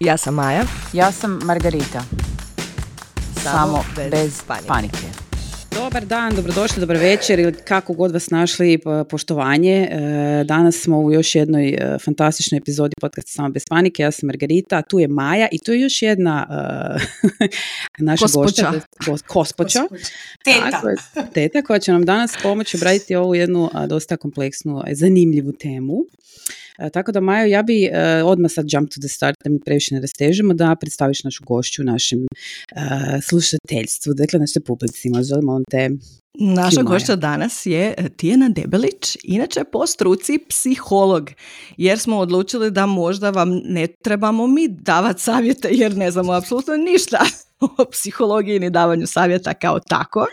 Ja sam Maja. Ja sam Margarita. Samo, bez, panike. Dobar dan, dobrodošli, dobar večer ili kako god vas našli, poštovanje. E, danas smo u još jednoj e, fantastičnoj epizodi podcasta Samo bez panike. Ja sam Margarita, tu je Maja i tu je još jedna naša Kospoča. gošća. Kospoča. Teta. teta koja će nam danas pomoći obraditi ovu jednu dosta kompleksnu, zanimljivu temu. E, tako da Majo, ja bi e, odmah sad jump to the start, da mi previše ne rastežemo, da predstaviš našu gošću našem uh, slušateljstvu, dakle našoj publici, možda molim te Naša gošća danas je Tijena Debelić, inače po struci psiholog, jer smo odlučili da možda vam ne trebamo mi davati savjete, jer ne znamo apsolutno ništa o psihologiji ni davanju savjeta kao tako.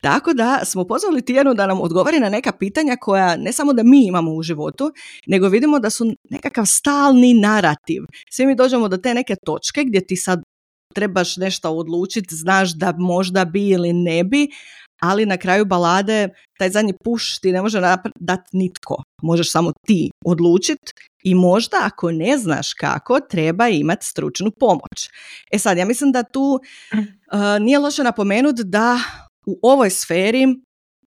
Tako da smo pozvali Tijanu da nam odgovori na neka pitanja koja ne samo da mi imamo u životu, nego vidimo da su nekakav stalni narativ. Svi mi dođemo do te neke točke gdje ti sad trebaš nešto odlučiti, znaš da možda bi ili ne bi, ali na kraju balade taj zadnji puš ti ne može dati nitko. Možeš samo ti odlučiti i možda ako ne znaš kako, treba imati stručnu pomoć. E sad, ja mislim da tu uh, nije loše napomenuti da u ovoj sferi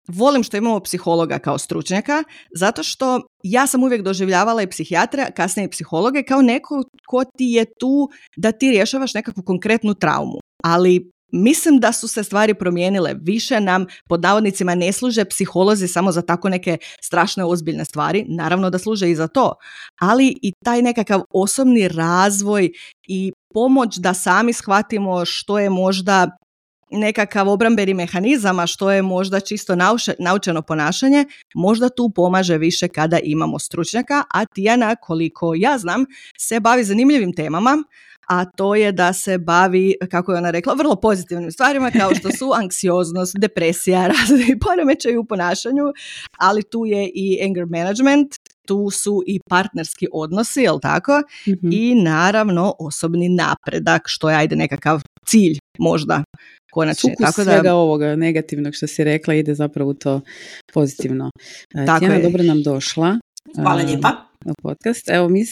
volim što imamo psihologa kao stručnjaka, zato što ja sam uvijek doživljavala i psihijatra, kasnije i psihologe, kao neko ko ti je tu da ti rješavaš nekakvu konkretnu traumu. Ali Mislim da su se stvari promijenile. Više nam pod navodnicima ne služe psiholozi samo za tako neke strašne ozbiljne stvari. Naravno da služe i za to. Ali i taj nekakav osobni razvoj i pomoć da sami shvatimo što je možda nekakav obrambeni mehanizama što je možda čisto naučeno ponašanje, možda tu pomaže više kada imamo stručnjaka, a Tijana, koliko ja znam, se bavi zanimljivim temama, a to je da se bavi, kako je ona rekla, vrlo pozitivnim stvarima kao što su anksioznost, depresija, razni poremećaj u ponašanju, ali tu je i anger management, tu su i partnerski odnosi, jel tako? Mhm. I naravno osobni napredak, što je ajde nekakav cilj možda konačni. Sukus Tako da... svega ovoga negativnog što si rekla ide zapravo to pozitivno. E, Tako Tijana, je. dobro nam došla. Hvala e, lijepa podcast. Evo, mi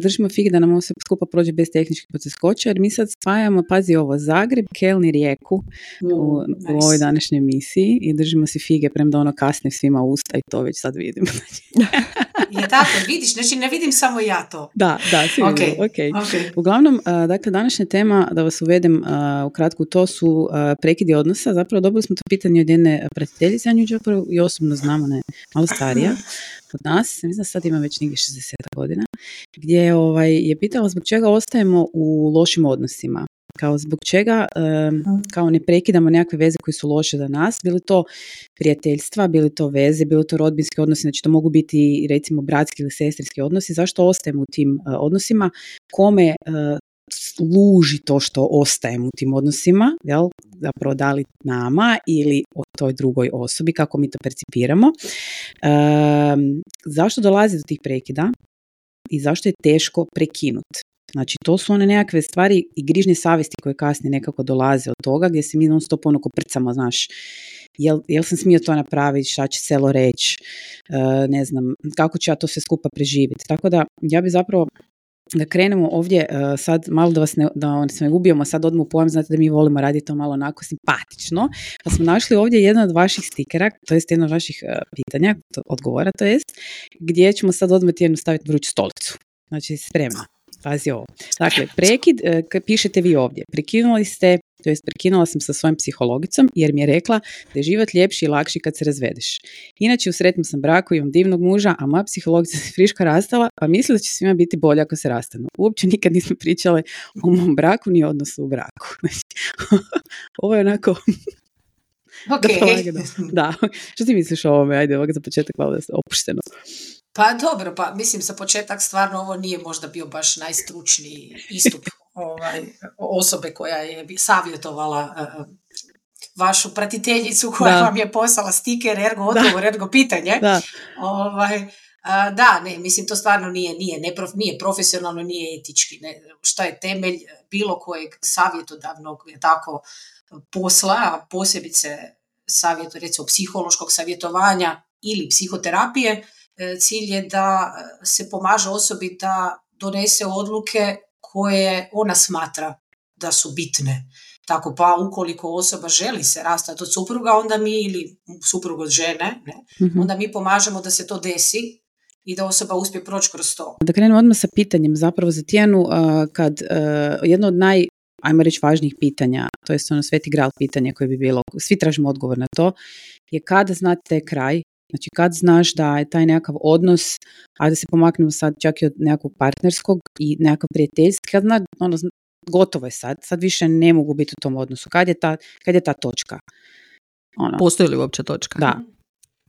držimo fig da nam ovo sve skupa prođe bez tehničkih poteškoća, jer mi sad spajamo, pazi ovo, Zagreb, Kelni, Rijeku u, u ovoj današnjoj emisiji i držimo si fige premda ono kasne svima usta i to već sad vidim. Je tako, vidiš, znači ne vidim samo ja to. Da, da, sigurno, okay. okay. okay. Uglavnom, dakle, današnja tema, da vas uvedem u kratku, to su prekidi odnosa. Zapravo dobili smo to pitanje od jedne pratiteljice, ja nju zapravo i osobno znamo, ne, malo starija od nas, mislim sad ima već negdje 60 godina, gdje ovaj, je pitala zbog čega ostajemo u lošim odnosima kao zbog čega kao ne prekidamo nekakve veze koje su loše za nas, bili to prijateljstva, bili to veze, bili to rodbinski odnosi, znači to mogu biti recimo bratski ili sestrinski odnosi, zašto ostajemo u tim uh, odnosima, kome uh, služi to što ostajemo u tim odnosima, jel? zapravo da li nama ili o toj drugoj osobi, kako mi to percipiramo. Um, zašto dolazi do tih prekida i zašto je teško prekinuti? Znači, to su one nekakve stvari i grižnje savjesti koje kasnije nekako dolaze od toga, gdje se mi non stop ono prcamo, znaš, jel, jel sam smio to napraviti, šta će selo reći, uh, ne znam, kako ću ja to sve skupa preživjeti. Tako da, ja bi zapravo da krenemo ovdje uh, sad malo da vas ne, da se ne ubijemo sad odmah u pojam, znate da mi volimo raditi to malo onako simpatično, pa smo našli ovdje jedan od vaših stikera, to jest jedno od vaših uh, pitanja, odgovora to jest, gdje ćemo sad odmah jednu staviti vruću stolicu. Znači spremna. Pazi ovo. Dakle, prekid, uh, pišete vi ovdje, prekinuli ste to jest prekinula sam sa svojim psihologicom jer mi je rekla da je život ljepši i lakši kad se razvedeš. Inače u sretnom sam braku, imam divnog muža, a moja psihologica se friška rastala, pa misli da će svima biti bolje ako se rastanu. Uopće nikad nismo pričale o mom braku ni odnosu u braku. Ovo je onako Okay. da, što ti misliš o ovome? Ajde, ovog za početak malo da opušteno. Pa dobro, pa mislim za početak stvarno ovo nije možda bio baš najstručniji istup ovaj, osobe koja je savjetovala uh, vašu pratiteljicu koja vam je poslala stiker, ergo odgovor, ergo pitanje. Da. Ovaj, da, ne, mislim to stvarno nije, nije, ne prof, nije profesionalno, nije etički. Ne, šta je temelj bilo kojeg savjetodavnog je tako posla, a posebice savjetu, recimo psihološkog savjetovanja ili psihoterapije, cilj je da se pomaže osobi da donese odluke koje ona smatra da su bitne. Tako pa ukoliko osoba želi se rastati od supruga, onda mi ili suprug od žene, ne, mhm. onda mi pomažemo da se to desi i da osoba uspije proći kroz to. Da krenemo odmah sa pitanjem zapravo za Tijanu, kad jedno od naj ajmo reći važnijih pitanja, to je ono sveti gral pitanje koje bi bilo, svi tražimo odgovor na to, je kada znate kraj, znači kad znaš da je taj nekakav odnos, a da se pomaknemo sad čak i od nekakvog partnerskog i nekakav prijateljski, kad zna, ono, gotovo je sad, sad više ne mogu biti u tom odnosu. Kad je ta, kad je ta točka? Ono. Postoji li uopće točka? Da.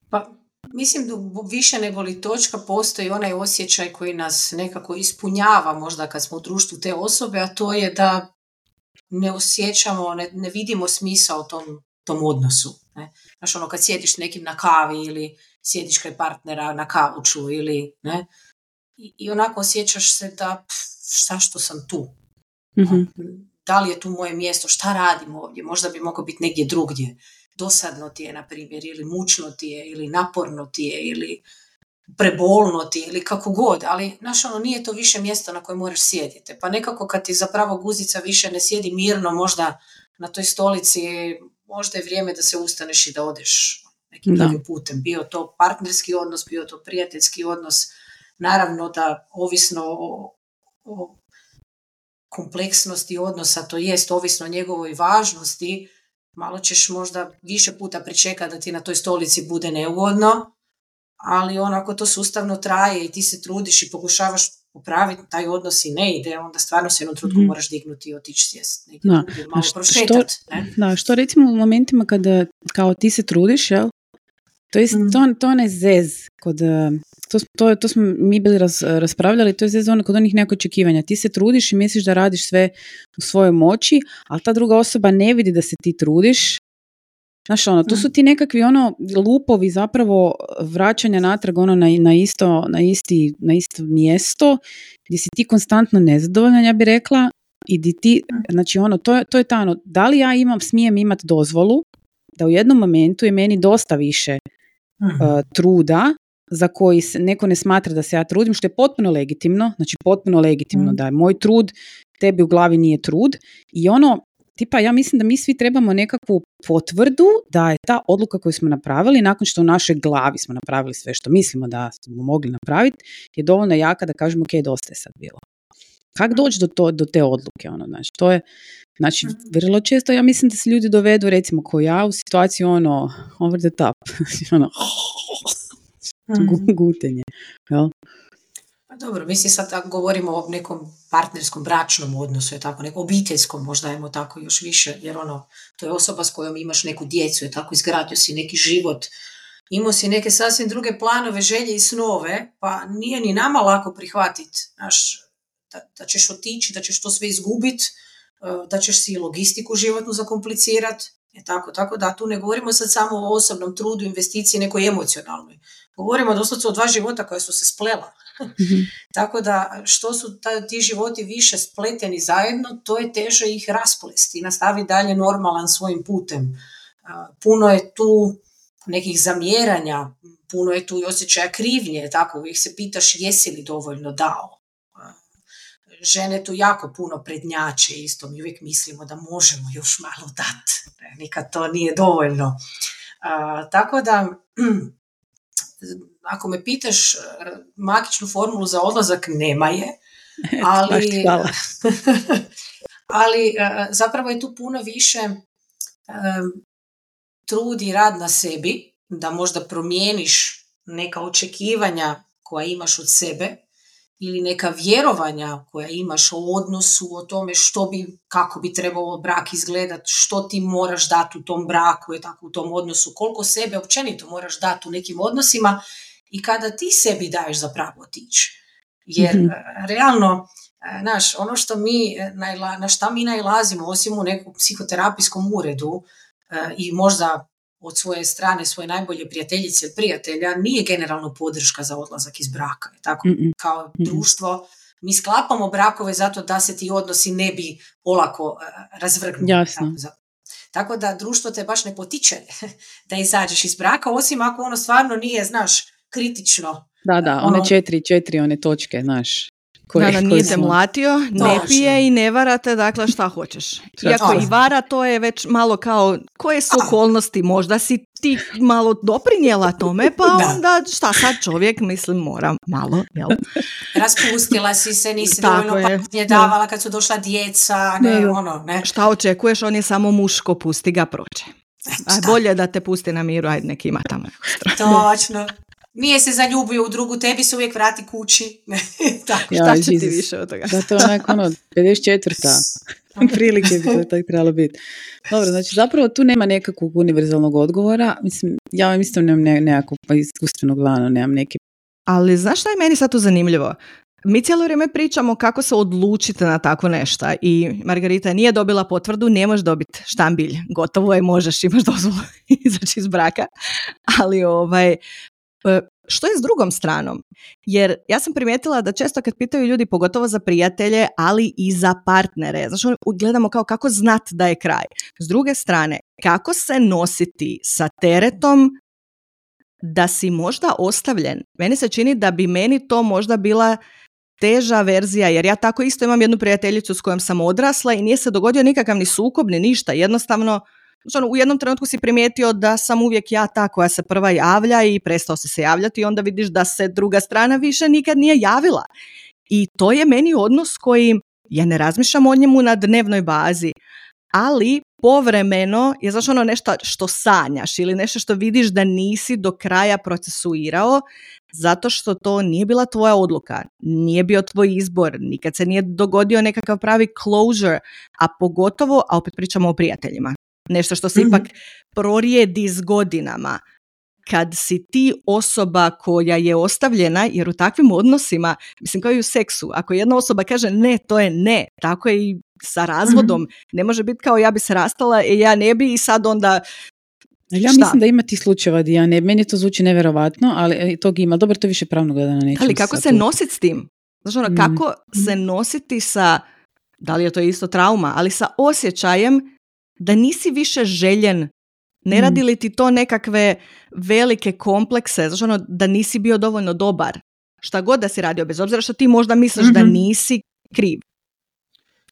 Pa, mislim da više nego li točka postoji onaj osjećaj koji nas nekako ispunjava možda kad smo u društvu te osobe, a to je da ne osjećamo, ne, ne vidimo smisao tom, tom odnosu. Ne? Znaš, ono, kad sjediš nekim na kavi ili sjediš kraj partnera na kauču ili, ne? I, i onako osjećaš se da, pff, šta što sam tu? mm Da li je tu moje mjesto? Šta radim ovdje? Možda bi mogao biti negdje drugdje. Dosadno ti je, na primjer, ili mučno ti je, ili naporno ti je, ili prebolno ti ili kako god, ali znaš ono nije to više mjesto na kojem moraš sjediti. Pa nekako kad ti zapravo guzica više ne sjedi mirno možda na toj stolici, možda je vrijeme da se ustaneš i da odeš nekim drugim putem. Bio to partnerski odnos, bio to prijateljski odnos. Naravno da ovisno o, o kompleksnosti odnosa, to jest ovisno o njegovoj važnosti, malo ćeš možda više puta pričekati da ti na toj stolici bude neugodno, ali onako to sustavno traje i ti se trudiš i pokušavaš popraviti taj odnos i ne ide, onda stvarno se jednom trutku mm moraš dignuti i otići sjest. Da. Malo što, ne? Da, što recimo u momentima kada kao ti se trudiš, jel? To je mm. to, to onaj zez kod, eh, to, to, to smo mi bili raz, raspravljali, to je zez ono kod onih nekog očekivanja. Ti se trudiš i misliš da radiš sve u svojoj moći, ali ta druga osoba ne vidi da se ti trudiš Znaš, ono, to su ti nekakvi ono lupovi zapravo vraćanja natrag ono na, na, isto, na, isti, na isto mjesto gdje si ti konstantno nezadovoljna, ja bih rekla, i di ti, znači ono, to, je, to je tano, da li ja imam, smijem imati dozvolu da u jednom momentu je meni dosta više uh, truda za koji se, neko ne smatra da se ja trudim, što je potpuno legitimno, znači potpuno legitimno mhm. da je moj trud, tebi u glavi nije trud i ono, tipa ja mislim da mi svi trebamo nekakvu potvrdu da je ta odluka koju smo napravili nakon što u našoj glavi smo napravili sve što mislimo da smo mogli napraviti je dovoljno jaka da kažemo ok, dosta je sad bilo. Kako doći do, to, do te odluke? Ono, znači, to je, znači, mhm. vrlo često ja mislim da se ljudi dovedu, recimo ko ja, u situaciju ono, over the top, ono, mhm. gutenje. Jel? Pa dobro, mislim sad govorimo o nekom partnerskom bračnom odnosu, je tako, nekom obiteljskom možda imamo tako još više, jer ono, to je osoba s kojom imaš neku djecu, je tako, izgradio si neki život, imao si neke sasvim druge planove, želje i snove, pa nije ni nama lako prihvatiti, znaš, da, da ćeš otići, da ćeš to sve izgubiti, e, da ćeš si logistiku životnu zakomplicirati, je tako, tako da tu ne govorimo sad samo o osobnom trudu, investiciji, nekoj emocionalnoj. Govorimo doslovce o dva života koja su se splela. Mhm. Tako da što su ti životi više spleteni zajedno, to je teže ih rasplesti i nastavi dalje normalan svojim putem. Puno je tu nekih zamjeranja, puno je tu i osjećaja krivnje, tako uvijek se pitaš jesi li dovoljno dao. Žene tu jako puno prednjače, isto mi uvijek mislimo da možemo još malo dati, nikad to nije dovoljno. tako da ako me pitaš magičnu formulu za odlazak, nema je. Ali, ali e, zapravo je tu puno više e, trudi rad na sebi, da možda promijeniš neka očekivanja koja imaš od sebe ili neka vjerovanja koja imaš o odnosu, o tome što bi, kako bi trebalo brak izgledat, što ti moraš dati u tom braku, je tako u tom odnosu, koliko sebe općenito moraš dati u nekim odnosima i kada ti sebi daješ za pravo otići. Jer mm realno, e, znaš, ono što mi, e, na šta mi najlazimo, osim u nekom psihoterapijskom uredu i možda od svoje strane, svoje najbolje prijateljice ili prijatelja, nije generalno podrška za odlazak iz braka. Tako, kao društvo, mi sklapamo brakove zato da se ti odnosi ne bi olako razvrgnuli. Jasno. Tako, tako da društvo te baš ne potiče da izađeš iz braka, osim ako ono stvarno nije, znaš, kritično. Da, da, one ono, četiri, četiri one točke, znaš. Koji, da, nije te mlatio, ne pije i ne varate, dakle šta hoćeš. Iako i vara, to je već malo kao, koje su okolnosti, možda si ti malo doprinjela tome, pa onda šta sad čovjek, mislim, mora malo, jel? Raspustila si se, nisi dovoljno pažnje davala kad su došla djeca, ne, ono, ne. Šta očekuješ, on je samo muško, pusti ga proće. A bolje da te pusti na miru, ajde nek ima tamo. Točno. Nije se zaljubio u drugu, tebi se uvijek vrati kući. Tako, ja, šta će ti više od toga? Da, to je onako ono, 54. prilike bi to tako trebalo biti. Dobro, znači zapravo tu nema nekakvog univerzalnog odgovora. Mislim, ja vam isto nemam nekakvog pa iskustvenog lana, nemam neke ali znaš šta je meni sad tu zanimljivo? Mi cijelo vrijeme pričamo kako se odlučite na tako nešto i Margarita nije dobila potvrdu, ne možeš dobiti štambilj, gotovo je, možeš, imaš dozvolu izaći iz braka, ali ovaj, što je s drugom stranom? Jer ja sam primijetila da često kad pitaju ljudi, pogotovo za prijatelje, ali i za partnere, znači gledamo kao kako znat da je kraj. S druge strane, kako se nositi sa teretom da si možda ostavljen. Meni se čini da bi meni to možda bila teža verzija, jer ja tako isto imam jednu prijateljicu s kojom sam odrasla i nije se dogodio nikakav ni sukob ni ništa. Jednostavno, ono, u jednom trenutku si primijetio da sam uvijek ja ta koja se prva javlja i prestao si se javljati i onda vidiš da se druga strana više nikad nije javila. I to je meni odnos koji ja ne razmišljam o njemu na dnevnoj bazi, ali povremeno je znaš ono nešto što sanjaš ili nešto što vidiš da nisi do kraja procesuirao zato što to nije bila tvoja odluka, nije bio tvoj izbor, nikad se nije dogodio nekakav pravi closure, a pogotovo, a opet pričamo o prijateljima, nešto što se mm ipak prorijedi s godinama kad si ti osoba koja je ostavljena, jer u takvim odnosima, mislim kao i u seksu, ako jedna osoba kaže ne, to je ne, tako je i sa razvodom, mhm. ne može biti kao ja bi se rastala, i ja ne bi i sad onda ja mislim da ima tih slučajeva, Dijane. Meni to zvuči nevjerovatno, ali e, tog ima. Dobro, to više pravno gledano nećemo. Ali kako se nositi s tim? Znači, ono, kako mhm. se nositi sa, da li je to isto trauma, ali sa osjećajem da nisi više željen ne radi mhm. li ti to nekakve velike komplekse, znači ono, da nisi bio dovoljno dobar? Šta god da si radio, bez obzira što ti možda misliš da nisi kriv.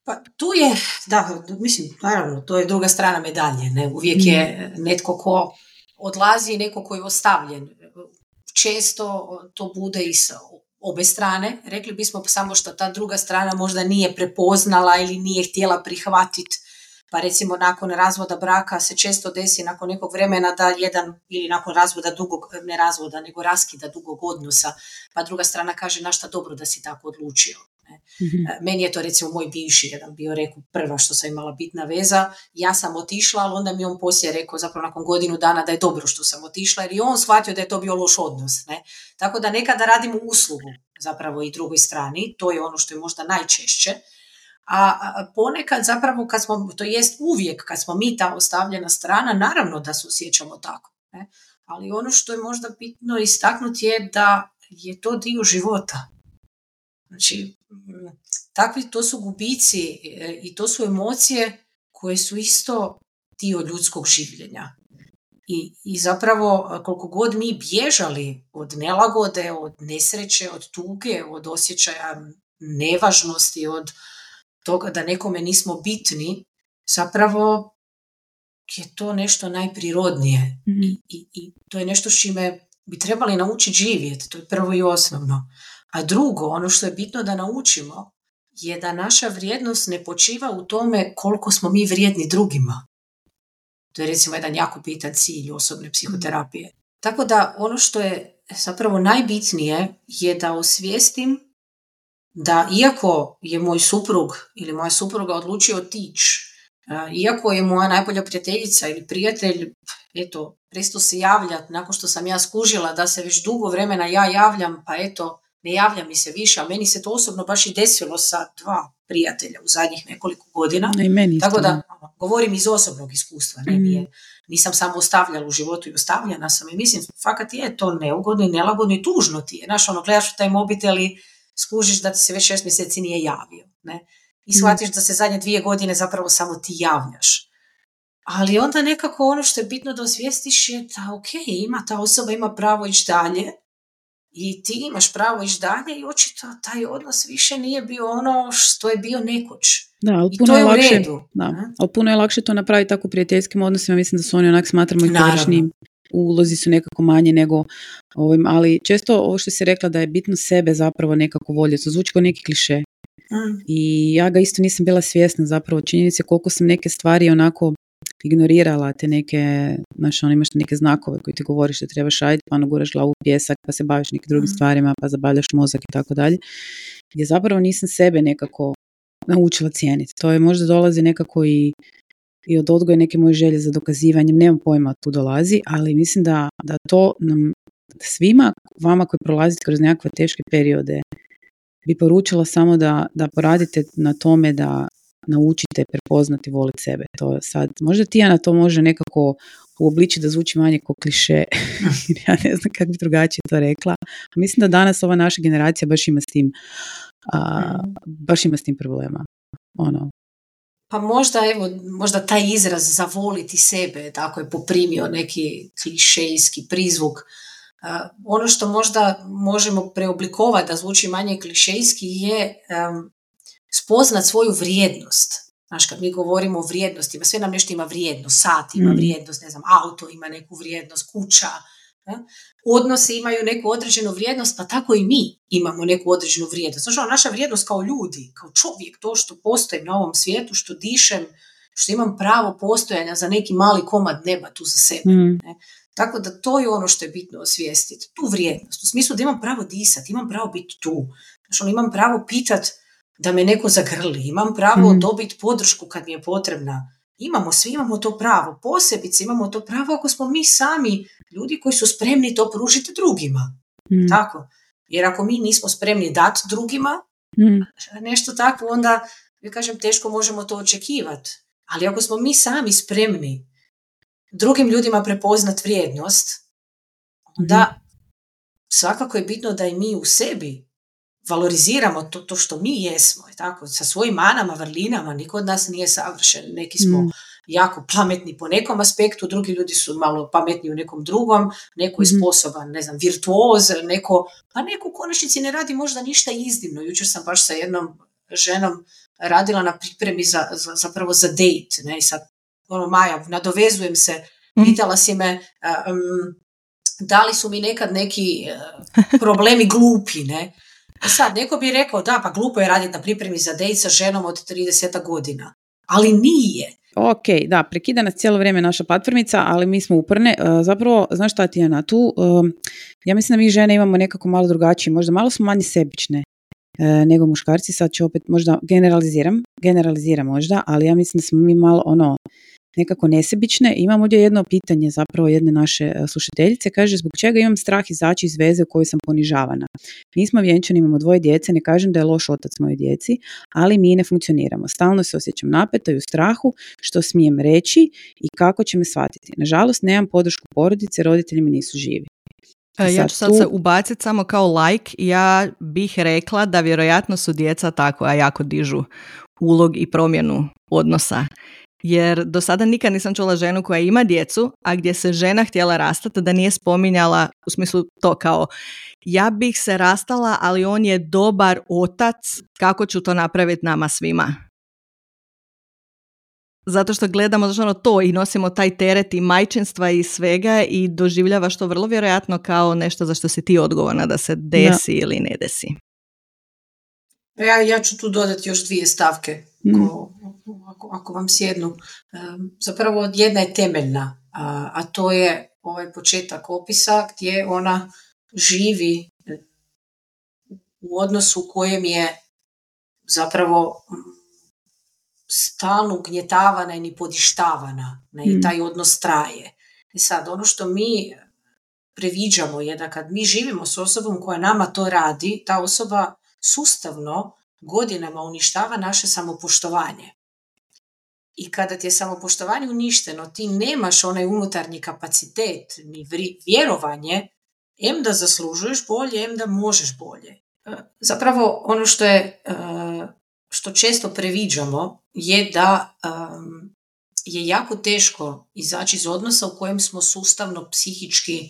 Pa tu je, da, mislim, naravno, to je druga strana medalje. Ne? Uvijek je mhm. netko ko odlazi i neko koji je ostavljen. Često to bude i sa obe strane. Rekli bismo samo što ta druga strana možda nije prepoznala ili nije htjela prihvatiti pa recimo nakon razvoda braka se često desi nakon nekog vremena da jedan ili nakon razvoda dugog, ne razvoda, nego raskida dugog odnosa, pa druga strana kaže na šta dobro da si tako odlučio. Ne? Mhm. E, meni je to recimo moj bivši jedan bio rekao prva što sam imala bitna veza, ja sam otišla, ali onda mi on poslije rekao zapravo nakon godinu dana da je dobro što sam otišla jer i on shvatio da je to bio loš odnos. Ne? Tako da nekada radimo uslugu zapravo i drugoj strani, to je ono što je možda najčešće, a ponekad zapravo kad smo, to jest uvijek kad smo mi ta ostavljena strana, naravno da se osjećamo tako. Ne? Ali ono što je možda bitno istaknuti je da je to dio života. Znači, takvi to su gubici e, i to su emocije koje su isto dio ljudskog življenja. I, I zapravo koliko god mi bježali od nelagode, od nesreće, od tuge, od osjećaja nevažnosti, od toga da nekome nismo bitni, zapravo je to nešto najprirodnije mhm. I, i, to je nešto s čime bi trebali naučiti živjeti, to je prvo i osnovno. A drugo, ono što je bitno da naučimo, je da naša vrijednost ne počiva u tome koliko smo mi vrijedni drugima. To je recimo jedan jako bitan cilj osobne psihoterapije. Tako da ono što je zapravo najbitnije je da osvijestim da iako je moj suprug ili moja supruga odlučio otići, iako je moja najbolja prijateljica ili prijatelj, eto, presto se javljati nakon što sam ja skužila da se već dugo vremena ja javljam, pa eto, ne javlja mi se više, a meni se to osobno baš i desilo sa dva prijatelja u zadnjih nekoliko godina. I meni Tako da ono, govorim iz osobnog iskustva, ne, nije, mhm. nisam samo ostavljala u životu i ostavljena sam i mislim, fakat je to neugodno i nelagodno i tužno ti je. Znaš, ono, gledaš u taj mobitel i skužiš da ti se već šest mjeseci nije javio. Ne? I shvatiš da se zadnje dvije godine zapravo samo ti javljaš. Ali onda nekako ono što je bitno da osvijestiš je da ok, ima ta osoba ima pravo ići dalje i ti imaš pravo ići dalje i očito taj odnos više nije bio ono što je bio nekoć. Da, ali puno je, lakše, Da, ali puno je lakše to napraviti tako u prijateljskim odnosima, mislim da su oni onak smatramo i pogrešnim ulozi su nekako manje nego ovim, ali često ovo što si rekla da je bitno sebe zapravo nekako voljeti, to zvuči kao neki kliše. Mm. I ja ga isto nisam bila svjesna zapravo činjenice koliko sam neke stvari onako ignorirala te neke, znaš, on imaš neke znakove koji ti govoriš da trebaš raditi, pa ono guraš glavu u pjesak, pa se baviš nekim drugim mm. stvarima, pa zabavljaš mozak i tako dalje. Gdje zapravo nisam sebe nekako naučila cijeniti. To je možda dolazi nekako i, i od odgoja neke moje želje za dokazivanjem, nemam pojma tu dolazi, ali mislim da, da to nam svima, vama koji prolazite kroz nekakve teške periode, bi poručila samo da, da poradite na tome da naučite prepoznati voliti sebe. To sad, možda Tijana to može nekako uobliči da zvuči manje kao kliše, ja ne znam kako bi drugačije to rekla. Mislim da danas ova naša generacija baš ima s tim, a, mm. baš ima s tim problema. Ono. Pa možda, evo, možda taj izraz za voliti sebe, tako je poprimio neki klišejski prizvuk. ono što možda možemo preoblikovati da zvuči manje klišejski je spoznat svoju vrijednost. Znaš, kad mi govorimo o vrijednostima, sve nam nešto ima vrijednost, sat ima mm. vrijednost, ne znam, auto ima neku vrijednost, kuća? Odnosi imaju neku određenu vrijednost, pa tako i mi imamo neku određenu vrijednost. Znači, naša vrijednost kao ljudi, kao čovjek, to što postojim na ovom svijetu, što dišem, što imam pravo postojanja za neki mali komad neba tu za sebe. Mm. Ne? Tako da to je ono što je bitno osvijestiti. Tu vrijednost. U smislu da imam pravo disati, imam pravo biti tu. Znači, on imam pravo pitati da me neko zagrli, imam pravo mm. dobiti podršku kad mi je potrebna. Imamo, svi imamo to pravo, posebice imamo to pravo ako smo mi sami ljudi koji su spremni to pružiti drugima. Mm. Tako. Jer ako mi nismo spremni dati drugima mm. nešto takvo, onda, ja kažem, teško možemo to očekivati. Ali ako smo mi sami spremni drugim ljudima prepoznat vrijednost, onda mm. svakako je bitno da i mi u sebi valoriziramo to, to što mi jesmo, i tako, sa svojim manama, vrlinama, niko od nas nije savršen, neki smo mm. jako pametni po nekom aspektu, drugi ljudi su malo pametni u nekom drugom, neko je mm sposoban, ne znam, virtuoz, neko, pa neko u konačnici ne radi možda ništa iznimno. Jučer sam baš sa jednom ženom radila na pripremi za, za, zapravo za date, ne, i sad, ono, Maja, nadovezujem se, mm. pitala si me, um, da li su mi nekad neki uh, problemi glupi, ne, sad, neko bi rekao, da, pa glupo je raditi na pripremi za dejt sa ženom od 30 godina. Ali nije. Ok, da, prekida nas cijelo vrijeme naša platformica, ali mi smo uporne. E, zapravo, znaš šta ti na tu, e, ja mislim da mi žene imamo nekako malo drugačije, možda malo smo manje sebične e, nego muškarci, sad ću opet možda generaliziram, generaliziram možda, ali ja mislim da smo mi malo ono, nekako nesebične. Imam ovdje jedno pitanje zapravo jedne naše e, slušateljice. Kaže, zbog čega imam strah izaći iz veze u kojoj sam ponižavana? Nismo vjenčani, imamo dvoje djece, ne kažem da je loš otac moje djeci, ali mi ne funkcioniramo. Stalno se osjećam napeto i u strahu što smijem reći i kako će me shvatiti. Nažalost, nemam podršku porodice, roditelji mi nisu živi. E, ja ću sad se ubaciti samo kao like. Ja bih rekla da vjerojatno su djeca tako, a jako dižu ulog i promjenu odnosa jer do sada nikad nisam čula ženu koja ima djecu, a gdje se žena htjela rastati da nije spominjala u smislu to kao ja bih se rastala, ali on je dobar otac, kako ću to napraviti nama svima? Zato što gledamo ono to i nosimo taj teret i majčinstva i svega i doživljavaš to vrlo vjerojatno kao nešto za što si ti odgovorna da se desi ili ne desi. Ja, ja ću tu dodati još dvije stavke. Mm. ako, ako vam sjednu. Zapravo jedna je temeljna, a, a to je ovaj početak opisa gdje ona živi u odnosu u kojem je zapravo stalno ugnjetavana i ni podištavana ne, i mm. taj odnos traje. I sad, ono što mi previđamo je da kad mi živimo s osobom koja nama to radi, ta osoba sustavno godinama uništava naše samopoštovanje. I kada ti je samopoštovanje uništeno, ti nemaš onaj unutarnji kapacitet ni vjerovanje, em da zaslužuješ bolje, em da možeš bolje. E, zapravo ono što je e, što često previđamo je da je jako teško izaći iz odnosa u kojem smo sustavno psihički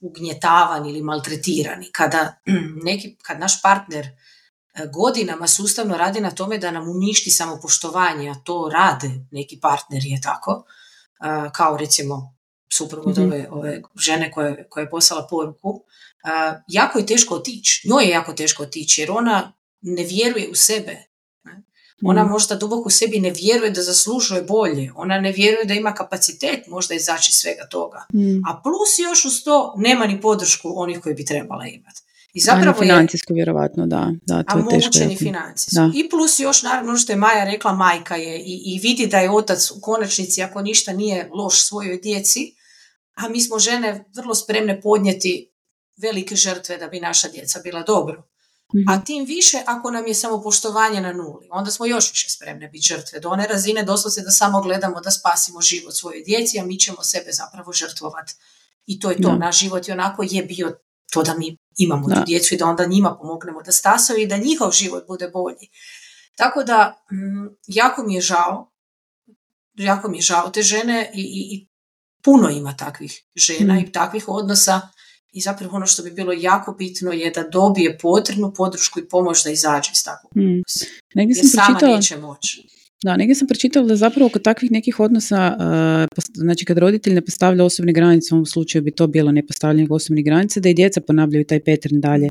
ugnjetavan ili maltretiran. Kada, neki, kad naš partner e, godinama sustavno radi na tome da nam uništi samopoštovanje, a to rade neki partner je tako, e, kao recimo suprug od mhm. ove, ove žene koje, koja je poslala poruku, jako je teško otići. Njoj je jako teško otići jer ona ne vjeruje u sebe. Ona mhm. možda duboko u sebi ne vjeruje da zaslužuje bolje. Ona ne vjeruje da ima kapacitet možda izaći svega toga. Mhm. A plus još uz to nema ni podršku onih koji bi trebala imati. I zapravo financijsko vjerovatno, da. da to a je ni financijsko. I plus još, naravno, što je Maja rekla, majka je i, i vidi da je otac u konačnici, ako ništa nije loš svojoj djeci, a mi smo žene vrlo spremne podnijeti velike žrtve da bi naša djeca bila dobro. A mhm. tim više ako nam je samopoštovanje na nuli, onda smo još više spremne biti žrtve. Do one razine doslovce da samo gledamo da spasimo život svoje djeci, a mi ćemo sebe zapravo žrtvovati. I to je to, naš život i onako je bio to da mi imamo tu djecu i da onda njima pomognemo da stasaju i da njihov život bude bolji. Tako da, mm, jako mi je žao, jako mi je žao te žene i, i, i puno ima takvih žena mm. i takvih odnosa i zapravo ono što bi bilo jako bitno je da dobije potrebnu podršku i pomoć da izađe iz takvog mm. Negdje sam sama pročitala, neće moći. Da, negdje sam pročitala da zapravo kod takvih nekih odnosa, uh, znači kad roditelj ne postavlja osobne granice, u ovom slučaju bi to bilo nepostavljanje osobnih granica, da i djeca ponavljaju taj pattern dalje.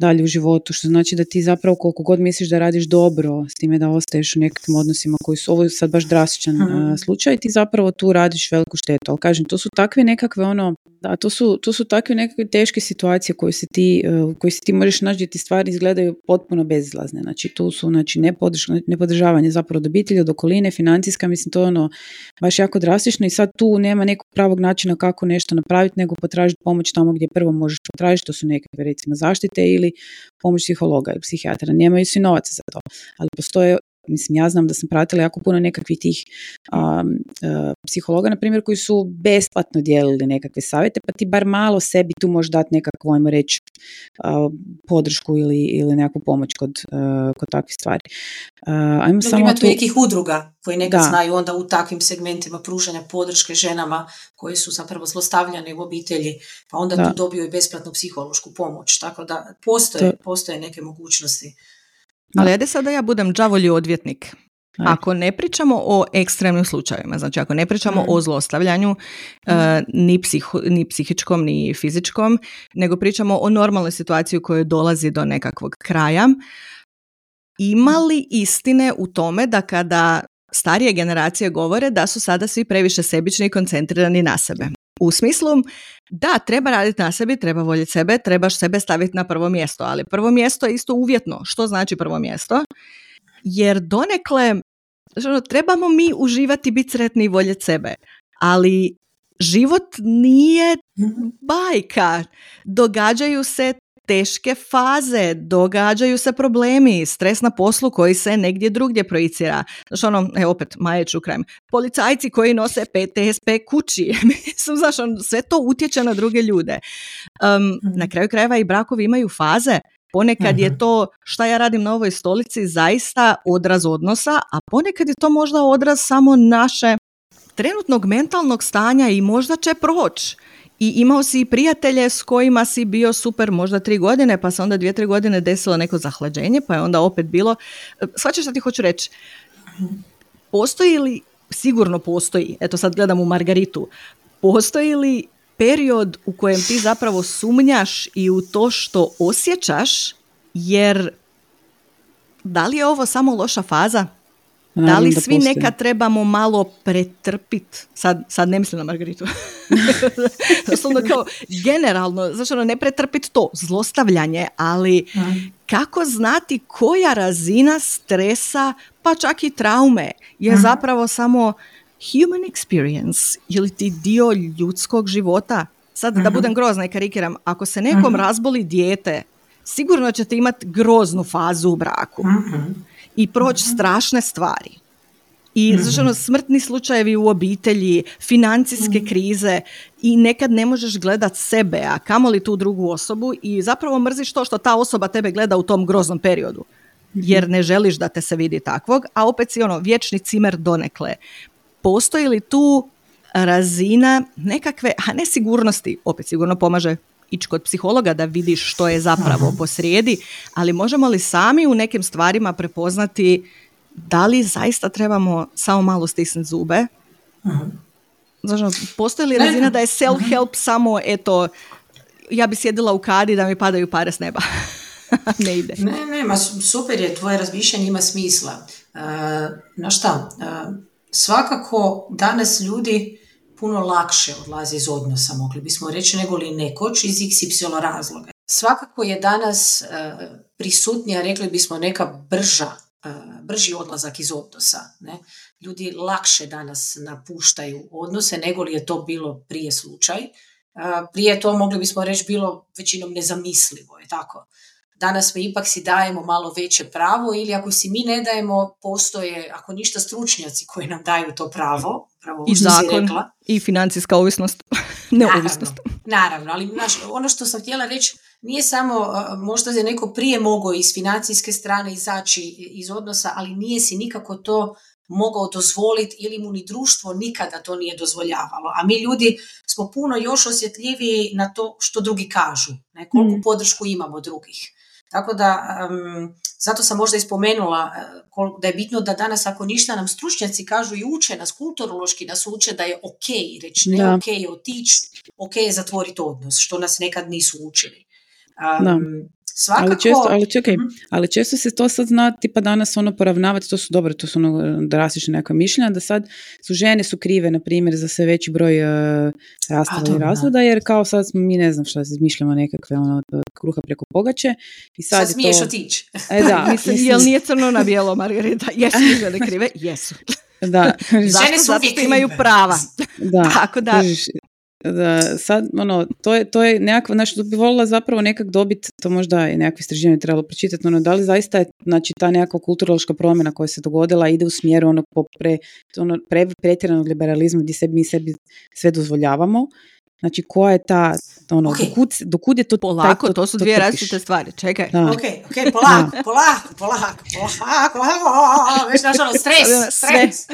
Dalje u životu, što znači da ti zapravo koliko god misliš da radiš dobro s time da ostaješ u nekakvim odnosima koji su, ovo sad baš drastičan uh, slučaj, ti zapravo tu radiš veliku štetu, ali kažem, to su takve nekakve ono, da, to su, to su takve nekakve teške situacije koje se ti, uh, koje se ti možeš naći gdje ti stvari izgledaju potpuno bezizlazne. Znači tu su znači, nepodržavanje zapravo od obitelji, od okoline, financijska, mislim to je ono baš jako drastično i sad tu nema nekog pravog načina kako nešto napraviti nego potražiti pomoć tamo gdje prvo možeš potražiti, to su nekakve recimo zaštite ili pomoć psihologa ili psihijatra. Nemaju svi novaca za to, ali postoje Mislim, ja znam da sam pratila jako puno nekakvih tih psihologa, na primjer, koji su besplatno dijelili nekakve savjete, pa ti bar malo sebi tu možeš dati nekakvu, ajmo reći, podršku ili, ili nekakvu pomoć kod, kod takvih stvari. ajmo samo ima tu nekih udruga koji nekad znaju onda u takvim segmentima pružanja podrške ženama koje su zapravo zlostavljane u obitelji, pa onda tu dobiju i besplatnu psihološku pomoć. Tako da postoje, postoje neke mogućnosti. Ali ajde sada ja budem đavolji odvjetnik. Ako ne pričamo o ekstremnim slučajevima, znači ako ne pričamo o mm. zlostavljanju mm. uh, ni, ni psihičkom ni fizičkom, nego pričamo o normalnoj situaciji u kojoj dolazi do nekakvog kraja, ima li istine u tome da kada starije generacije govore da su sada svi previše sebični i koncentrirani na sebe? U smislu, da, treba raditi na sebi, treba voljeti sebe, trebaš sebe staviti na prvo mjesto, ali prvo mjesto je isto uvjetno. Što znači prvo mjesto? Jer donekle, ono, trebamo mi uživati, biti sretni i voljeti sebe, ali život nije mhm. bajka. Događaju se teške faze, događaju se problemi, stres na poslu koji se negdje drugdje projicira. Znaš ono, e, opet, majeću krajem, policajci koji nose PTSP kući, mislim, znaš, on, sve to utječe na druge ljude. Um, na kraju krajeva i brakovi imaju faze, Ponekad je mhm. to šta ja radim na ovoj stolici zaista odraz odnosa, a ponekad je to možda odraz samo naše trenutnog mentalnog stanja i možda će proći i imao si i prijatelje s kojima si bio super možda tri godine, pa se onda dvije, tri godine desilo neko zahlađenje, pa je onda opet bilo... Svačeš što ti hoću reći? Postoji li, sigurno postoji, eto sad gledam u Margaritu, postoji li period u kojem ti zapravo sumnjaš i u to što osjećaš, jer da li je ovo samo loša faza? Da li svi neka trebamo malo pretrpit? Sad, sad ne mislim na Margaritu. Doslovno kao generalno, znači ono, ne pretrpit to, zlostavljanje, ali kako znati koja razina stresa, pa čak i traume, je zapravo samo human experience ili ti dio ljudskog života. Sad da budem grozna i karikiram, ako se nekom razboli dijete, sigurno ćete imati groznu fazu u braku i proći mhm. strašne stvari. I mm ono, smrtni slučajevi u obitelji, financijske mhm. krize i nekad ne možeš gledat sebe, a kamoli tu drugu osobu i zapravo mrziš to što ta osoba tebe gleda u tom groznom periodu. Mhm. Jer ne želiš da te se vidi takvog, a opet si ono vječni cimer donekle. Postoji li tu razina nekakve, a ne sigurnosti, opet sigurno pomaže ići kod psihologa da vidiš što je zapravo posrijedi, ali možemo li sami u nekim stvarima prepoznati da li zaista trebamo samo malo stisnuti zube? Znači, postoji li razina da je self-help samo, eto, ja bi sjedila u kadi da mi padaju pare s neba? ne ide. Ne, ne, ma super je, tvoje razmišljanje ima smisla. Uh, na šta? Uh, svakako danas ljudi puno lakše odlaze iz odnosa, mogli bismo reći, nego li nekoć iz XY razloga. Svakako je danas uh, prisutnija, rekli bismo, neka brža, brži odlazak iz odnosa. Ne? Ljudi lakše danas napuštaju odnose nego li je to bilo prije slučaj. Prije to mogli bismo reći bilo većinom nezamislivo, je tako? danas mi ipak si dajemo malo veće pravo ili ako si mi ne dajemo, postoje, ako ništa, stručnjaci koji nam daju to pravo. Pravo I zakon, rekla. i financijska ovisnost, neovisnost. Naravno, naravno, ali naš, ono što sam htjela reći, nije samo, možda je neko prije mogao iz financijske strane izaći iz odnosa, ali nije si nikako to mogao dozvoliti ili mu ni društvo nikada to nije dozvoljavalo. A mi ljudi smo puno još osjetljiviji na to što drugi kažu, ne, koliko mm. podršku imamo drugih. Tako da, zato sam možda ispomenula uh, da je bitno da danas ako ništa nam stručnjaci kažu i uče nas, kulturološki nas uče da je ok reći ne ok je otići, ok je zatvoriti odnos, što nas nekad nisu učili. Svakako... Ali često, ali čekaj, mhm. ali često se to sad zna tipa danas ono poravnavati, to su dobro, to su ono drastične neka mišljenja, da sad su žene su krive, na primjer, za sve veći broj uh, rastava i razvoda, jer kao sad smo, mi ne znam šta izmišljamo nekakve ono, kruha preko pogače. I sad, sad smiješ to... otići. E, da, mislim, jel nije crno na bijelo, Margarita? Jesu žene krive? Jesu. Da. Žene su Zato imaju prava. Da, Tako da sad, ono, to je, to je nekakva, znači, bi volila zapravo nekak dobiti, to možda je nekakvo istraživanje trebalo pročitati, ono, da li zaista je, znači, ta nekakva kulturološka promjena koja se dogodila ide u smjeru ono, pre, ono, pre, pretjeranog liberalizma gdje sebi, mi sebi sve dozvoljavamo, Znači, koja je ta, ono, okay. dokud, dokud je to... Polako, to, to su dvije različite stvari, čekaj. Da. Ok, ok, polako, polako, polako, polako, polako, već naš ono, stres, stres.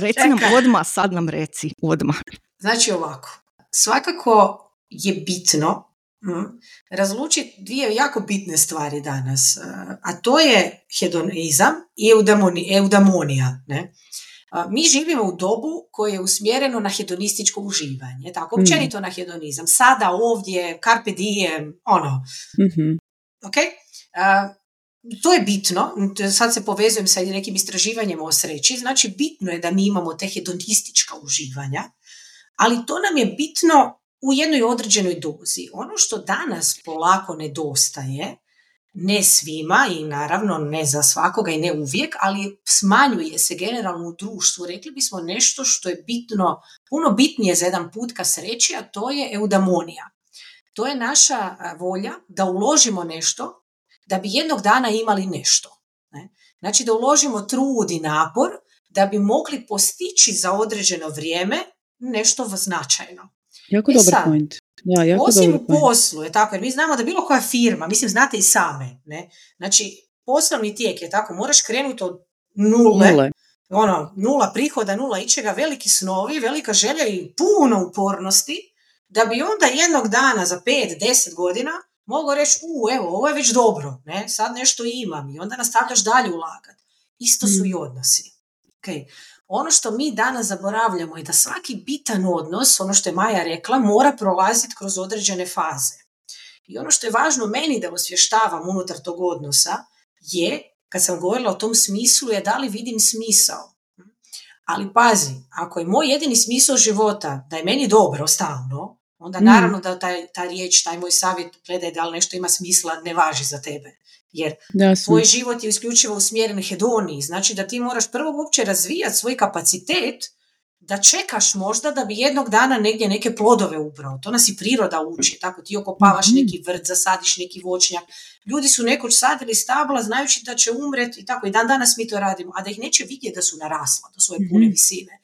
Reci nam odmah, sad nam reci, odmah. Znači ovako, svakako je bitno hm, razlučiti dvije jako bitne stvari danas, a to je hedonizam i eudamonija. Ne? Mi živimo u dobu koje je usmjereno na hedonističko uživanje, tako, hmm. općenito na hedonizam. Sada, ovdje, carpe diem, ono. mm Ok? to je bitno, sad se povezujem sa nekim istraživanjem o sreći, znači bitno je da mi imamo te hedonistička uživanja, ali to nam je bitno u jednoj određenoj dozi. Ono što danas polako nedostaje, ne svima i naravno ne za svakoga i ne uvijek, ali smanjuje se generalno u društvu. Rekli bismo nešto što je bitno, puno bitnije za jedan put ka sreći, a to je eudamonija. To je naša volja da uložimo nešto da bi jednog dana imali nešto. Ne? Znači da uložimo trud i napor da bi mogli postići za određeno vrijeme nešto značajno. Jako e dobar point. Da, jako osim dobar u poslu, je tako, jer mi znamo da bilo koja firma, mislim znate i same, ne? znači poslovni tijek je tako, moraš krenuti od nule, nule. Ono, nula prihoda, nula ičega, veliki snovi, velika želja i puno upornosti, da bi onda jednog dana za 5-10 godina mogao reći, u, evo, ovo je već dobro, ne? sad nešto imam i onda nastavljaš dalje ulagati. Isto su mm. i odnosi. Okay. Ono što mi danas zaboravljamo je da svaki bitan odnos, ono što je Maja rekla, mora prolaziti kroz određene faze. I ono što je važno meni da osvještavam unutar tog odnosa je, kad sam govorila o tom smislu, je da li vidim smisao. Ali pazi, ako je moj jedini smisao života da je meni dobro stalno, onda mm. naravno da taj, ta riječ, taj moj savjet, gledaj da li nešto ima smisla, ne važi za tebe. Jer da, tvoj život je isključivo usmjeren hedoniji. Znači da ti moraš prvo uopće razvijati svoj kapacitet da čekaš možda da bi jednog dana negdje neke plodove ubrao. To nas i priroda uči. Tako ti okopavaš mm neki vrt, zasadiš neki voćnjak. Ljudi su nekoć sadili stabla znajući da će umret i tako. I dan danas mi to radimo. A da ih neće vidjeti da su narasla do svoje pune mhm. visine.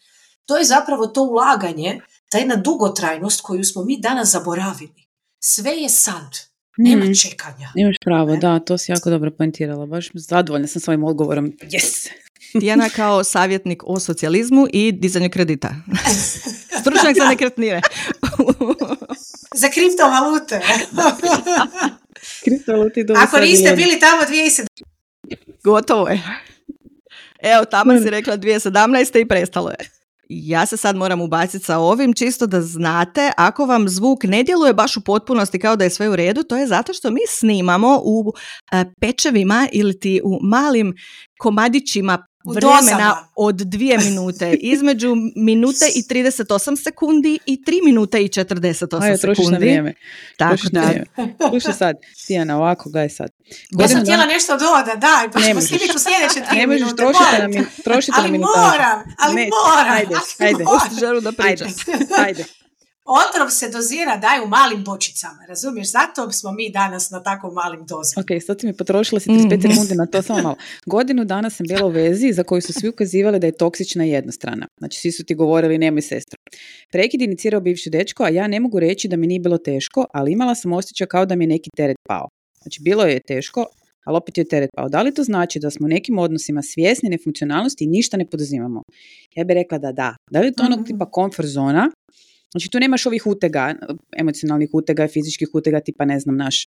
To je zapravo to ulaganje, ta jedna dugotrajnost koju smo mi danas zaboravili. Sve je sad. Nema mm. čekanja. Imaš pravo, da, to si jako dobro poentirala. Baš zadovoljna sam svojim odgovorom. Yes! Tijana kao savjetnik o socijalizmu i dizanju kredita. Stručnjak za nekretnine. za kriptovalute. kriptovalute Ako niste bili tamo 2017. Gotovo je. Evo, tamo si rekla 2017. i prestalo je. Ja se sad moram ubaciti sa ovim čisto da znate, ako vam zvuk ne djeluje baš u potpunosti kao da je sve u redu, to je zato što mi snimamo u e, pečevima ili ti u malim komadićima vremena od dvije minute, između minute i 38 sekundi i 3 minute i 48 Ajde, sekundi. na vrijeme. Tako da. Slušaj sad, Tijana, ovako ga je sad. Ja sam htjela nešto doda, daj, pa ćemo snimiti u sljedeće dvije minute. Ne možeš trošiti na, min, trošiti ali na moram, ali ne, moram. Ajde, ajde. Želim da pričam. Ajde, ajde. Otrov se dozira daj u malim bočicama, razumiješ? Zato smo mi danas na tako malim dozama. Ok, sad ti mi potrošila si 35 mm sekundi na to, samo malo. Godinu dana sam bila u vezi za koju su svi ukazivali da je toksična jednostrana. Znači, svi su ti govorili nemoj sestro. Prekid inicirao bivši dečko, a ja ne mogu reći da mi nije bilo teško, ali imala sam osjećaj kao da mi je neki teret pao. Znači, bilo je teško, ali opet je teret pao. Da li to znači da smo u nekim odnosima svjesni nefunkcionalnosti i ništa ne poduzimamo? Ja bih rekla da da. Da li je to onog mhm. tipa komfort zona Znači tu nemaš ovih utega, emocionalnih utega, fizičkih utega, tipa ne znam, naš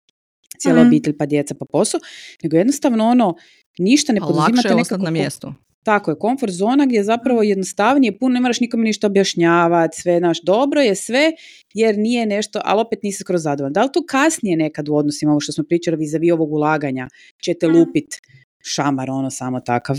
cijela mm obitelj, pa djeca, pa posao, nego jednostavno ono, ništa ne poduzimate nekako... na mjestu. Tako je, komfort zona gdje je zapravo jednostavnije, puno ne moraš nikome ništa objašnjavati, sve naš dobro je sve, jer nije nešto, ali opet nisi skroz zadovoljan. Da li tu kasnije nekad u odnosima, ovo što smo pričali vis ovog ulaganja, ćete mm. lupit šamar, ono samo takav?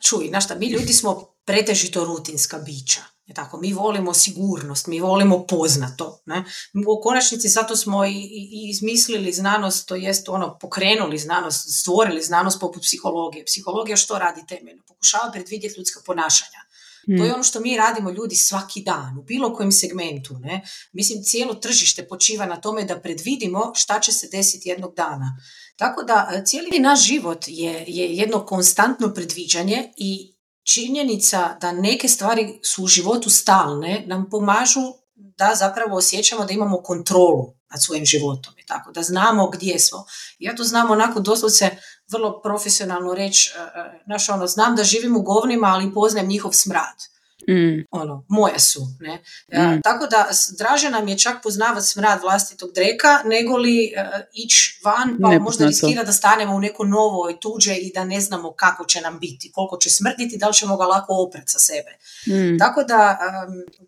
Čuj, znaš šta, mi ljudi smo pretežito rutinska bića. Je tako, mi volimo sigurnost, mi volimo poznato. Ne? U konačnici zato smo i, i izmislili znanost, to jest ono, pokrenuli znanost, stvorili znanost poput psihologije. Psihologija što radi temeljno? Pokušava predvidjeti ljudska ponašanja. To je hmm. ono što mi radimo ljudi svaki dan, u bilo kojem segmentu. Ne? Mislim, cijelo tržište počiva na tome da predvidimo šta će se desiti jednog dana. Tako da e, cijeli naš život je, je jedno konstantno predviđanje i činjenica da neke stvari su u životu stalne nam pomažu da zapravo osjećamo da imamo kontrolu nad svojim životom i tako, da znamo gdje smo. Ja to znam onako doslovce vrlo profesionalno reći, e, e, znaš ono, znam da živim u govnima, ali poznajem njihov smrad. Mm. Ono, moja su. Ne? Mm. tako da draže nam je čak poznavati smrad vlastitog dreka nego li uh, ići van pa možda riskira da stanemo u neko novo i tuđe i da ne znamo kako će nam biti, koliko će smrditi, da li ćemo ga lako oprati sa sebe. Mm. Tako da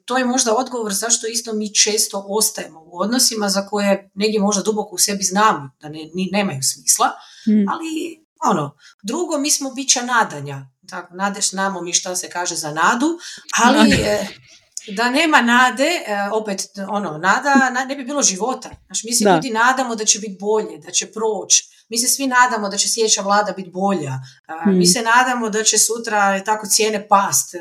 to je možda odgovor zašto isto mi često ostajemo u odnosima za koje negdje možda duboko u sebi znamo da ne, ni, nemaju smisla, mm. ali ono, drugo mi smo bića nadanja tako, nadeš znamo mi što se kaže za nadu, ali e, da nema nade, e, opet ono, nada, ne bi bilo života. Znaš, mi se ljudi nadamo da će biti bolje, da će proći. Mi se svi nadamo da će sljedeća vlada biti bolja. Mi hmm. se nadamo da će sutra tako cijene past,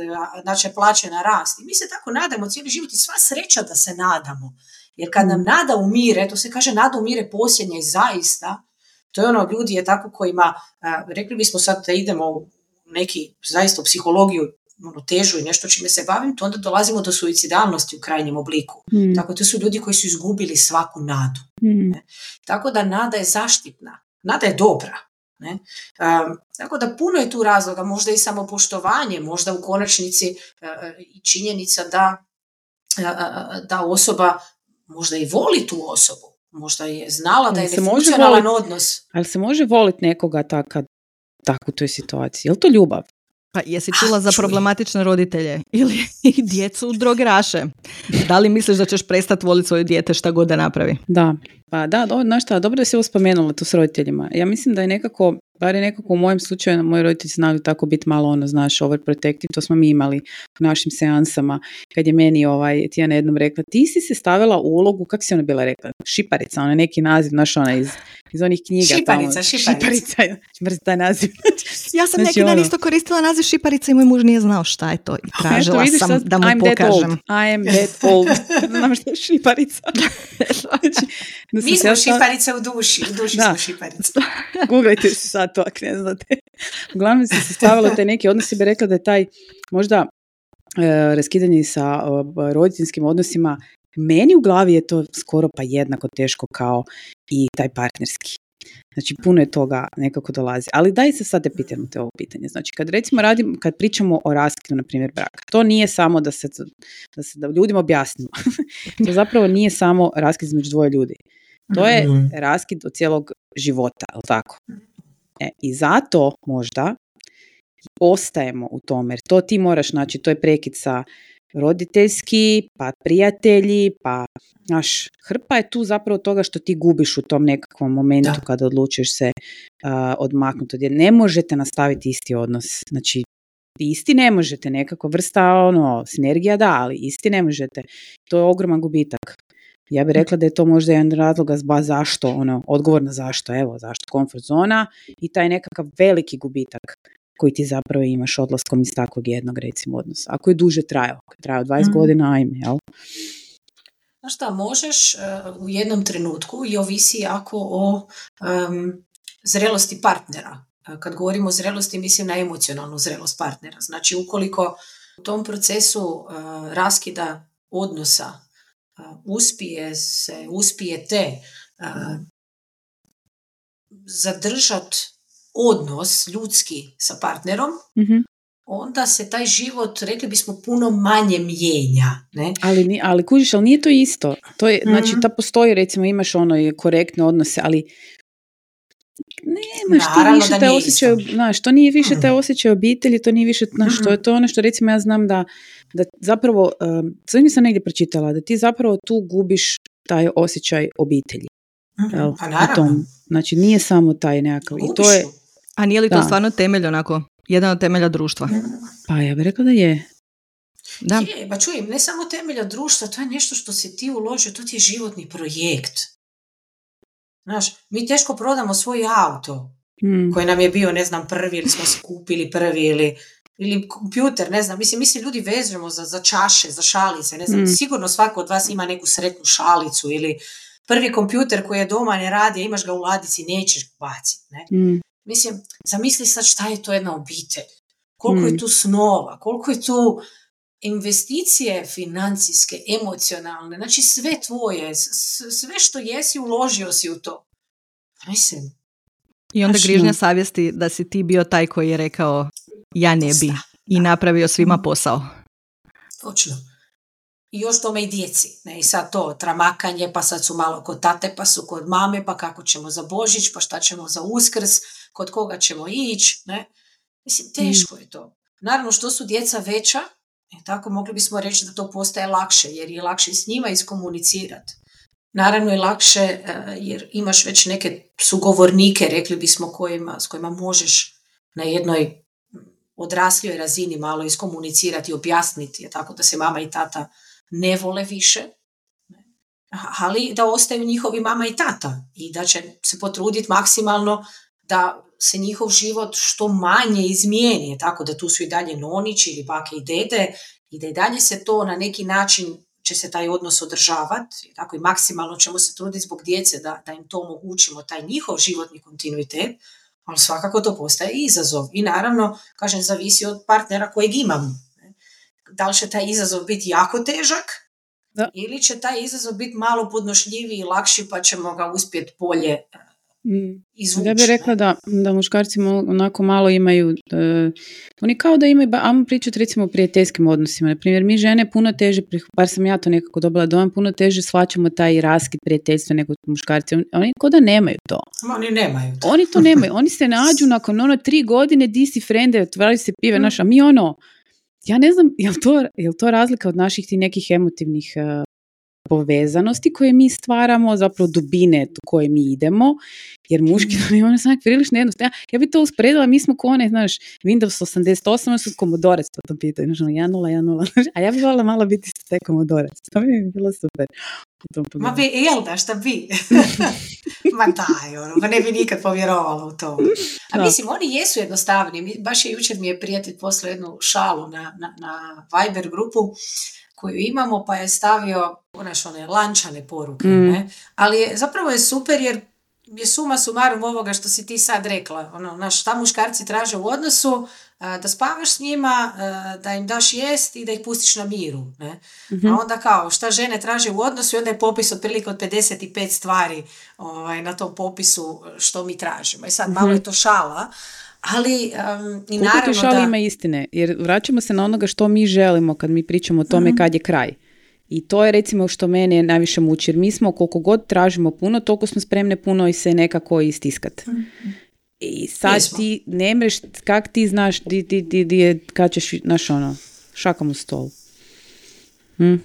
da će plaće narasti. Mi se tako nadamo cijeli život i sva sreća da se nadamo. Jer kad nam hmm. nada umire, to se kaže nada umire posljednja i zaista, to je ono ljudi je tako kojima, rekli bismo sad da idemo neki zaista u psihologiju ono, težu i nešto čime se bavim, to onda dolazimo do suicidalnosti u krajnjem obliku. Mm. Tako to su ljudi koji su izgubili svaku nadu. Mm. Tako da nada je zaštitna. Nada je dobra. Ne? Um, tako da puno je tu razloga, možda i samopoštovanje, možda u konačnici uh, i činjenica da, uh, da osoba možda i voli tu osobu, možda je znala da je nefunkcionalan odnos. Ali se može voliti nekoga tako tako u toj situaciji? Je li to ljubav? Pa jesi čula za problematične roditelje ili djecu drogeraše? Da li misliš da ćeš prestati voliti svoje dijete šta god da napravi? Da, pa da, do, znaš šta, dobro da si ovo spomenula to s roditeljima. Ja mislim da je nekako, bar je nekako u mojem slučaju, moji roditelji znaju tako biti malo ono, znaš, overprotective, to smo mi imali u našim seansama, kad je meni ovaj, Tijana jednom rekla, ti si se stavila u ulogu, kako si ona bila rekla, šiparica, ona neki naziv, znaš, ona iz, iz onih knjiga. Šiparica, tamo. šiparica. Šiparica, taj naziv. ja sam znači, neki dan ono... isto koristila naziv šiparica i moj muž nije znao šta je to i tražila Eto, sam sad, da mu I'm pokažem. Old. I am that old. Znam što je šiparica. znači, mi smo šiparice u duši, u duši da. smo šiparice. Googlajte si sad to ako ne znate. Uglavnom se stavila te neki odnosi, bi rekla da je taj možda e, raskidanje sa e, roditeljskim odnosima, meni u glavi je to skoro pa jednako teško kao i taj partnerski. Znači, puno je toga nekako dolazi. Ali daj se sad te pitam te ovo pitanje. Znači, kad recimo radim, kad pričamo o raskidu, na primjer, braka, to nije samo da se, da se da ljudima objasnimo. to zapravo nije samo raskid između dvoje ljudi. To je mhm. raskid od cijelog života, je tako? E, I zato možda ostajemo u tome, jer to ti moraš, znači to je prekid sa roditeljski, pa prijatelji, pa naš hrpa je tu zapravo toga što ti gubiš u tom nekakvom momentu kada odlučiš se uh, odmaknuti. Jer ne možete nastaviti isti odnos. Znači, isti ne možete, nekako vrsta ono, sinergija da, ali isti ne možete. To je ogroman gubitak. Ja bih rekla da je to možda jedan razloga zba zašto, ono, odgovor na zašto, evo, zašto komfort zona i taj nekakav veliki gubitak koji ti zapravo imaš odlaskom iz takvog jednog recimo odnosa. Ako je duže trajao, ako je trajao 20 mm. godina, ajme, jel? Znaš šta, možeš uh, u jednom trenutku i ovisi jako o um, zrelosti partnera. Uh, kad govorimo o zrelosti, mislim na emocionalnu zrelost partnera. Znači, ukoliko u tom procesu uh, raskida odnosa uspije se, uspijete zadržat odnos ljudski sa partnerom, mm onda se taj život, rekli bismo, puno manje mijenja. Ne? Ali, ali kužiš, ali nije to isto. To je, Znači, mhm. ta postoji, recimo, imaš ono korektne odnose, ali nemaš ti više te osjećaj, znaš, to nije više te mhm. osjećaj obitelji, to nije više, znaš, to je to ono što recimo ja znam da, da zapravo, um, sve mi sam negdje pročitala, da ti zapravo tu gubiš taj osjećaj obitelji. mm Pa naravno. Znači, nije samo taj nekakav, i to je, a nije li to stvarno temelj onako, jedan od temelja društva? Pa ja bih rekla da je. Da. Je, pa čujem, ne samo temelja društva, to je nešto što si ti uložio, to ti je životni projekt. Znaš, mi teško prodamo svoj auto, hmm. koji nam je bio, ne znam, prvi ili smo se kupili prvi ili ili kompjuter, ne znam, mislim, mi se ljudi vežemo za, za čaše, za šalice, ne znam, hmm. sigurno svako od vas ima neku sretnu šalicu ili prvi kompjuter koji je doma ne radi, a imaš ga u ladici, nećeš baciti, ne? Hmm. Mislim, zamisli sad šta je to jedna obitelj. Koliko je hmm. tu snova, koliko je tu investicije financijske, emocionalne, znači sve tvoje, sve što jesi uložio si u to. Mislim. I onda grižnja savjesti da si ti bio taj koji je rekao ja ne bi i napravio svima hmm. posao. Točno. I još tome i djeci. Ne? I sad to tramakanje, pa sad su malo kod tate, pa su kod mame, pa kako ćemo za Božić, pa šta ćemo za Uskrs kod koga ćemo ići, ne? Mislim, teško je to. Naravno, što su djeca veća, e, tako mogli bismo reći da to postaje lakše, jer je lakše s njima iskomunicirati. Naravno je lakše e, jer imaš već neke sugovornike, rekli bismo, kojima, s kojima možeš na jednoj odraslijoj razini malo iskomunicirati objasniti, tako da se mama i tata ne vole više, ali da ostaju njihovi mama i tata i da će se potruditi maksimalno da se njihov život što manje izmijeni, tako da tu su i dalje nonići ili bake i dede i da i dalje se to na neki način će se taj odnos održavati, tako i maksimalno ćemo se truditi zbog djece da, da im to omogućimo, taj njihov životni kontinuitet, ali svakako to postaje izazov. I naravno, kažem, zavisi od partnera kojeg imam. Da li će taj izazov biti jako težak da. ili će taj izazov biti malo podnošljiviji i lakši pa ćemo ga uspjeti bolje Mm. Ja bih rekla da, da muškarci onako malo imaju, uh, oni kao da imaju, ajmo pričati recimo o prijateljskim odnosima. Na primjer, mi žene puno teže, bar sam ja to nekako dobila dojam, puno teže shvaćamo taj raskid prijateljstva nego muškarci. Oni kao da nemaju to. Oni nemaju to. Oni to nemaju. Oni se nađu nakon ono tri godine, di si frende, otvaraju se pive, mm. naša, mi ono, ja ne znam, je li to, je to razlika od naših ti nekih emotivnih uh, povezanosti koje mi stvaramo, zapravo dubine u koje mi idemo, jer muški mm. ono sam prilično jednostavno. Ja, ja bi to usporedila, mi smo kone, znaš, Windows 88, ono su komodorac po tom pitanju, znači 1.0, a ja bi volila malo biti taj komodorac, to bi mi bilo super. Ma bi, jel da, šta bi? Ma daj, ono, ma ne bi nikad povjerovala u to. A mislim, oni jesu jednostavni. Baš je jučer mi je prijatelj poslao jednu šalu na, na, na Viber grupu koju imamo, pa je stavio naš one lančane poruke. Mm. Ne? Ali je, zapravo je super jer je suma sumarum ovoga što si ti sad rekla. Ono, naš, šta muškarci traže u odnosu, da spavaš s njima, da im daš jest i da ih pustiš na miru. Ne? mm A onda kao, šta žene traže u odnosu i onda je popis otprilike od 55 stvari ovaj, na tom popisu što mi tražimo. I sad malo mhm. je to šala, ali um, i naravno da... ima istine, jer vraćamo se na onoga što mi želimo kad mi pričamo o tome mm kad je kraj. I to je recimo što mene najviše muči, jer mi smo koliko god tražimo puno, toliko smo spremne puno i se nekako istiskat. mm I sad ti ne mreš, kak ti znaš di, di, di, di je, kad ćeš, znaš ono, šakam u stol. Hm?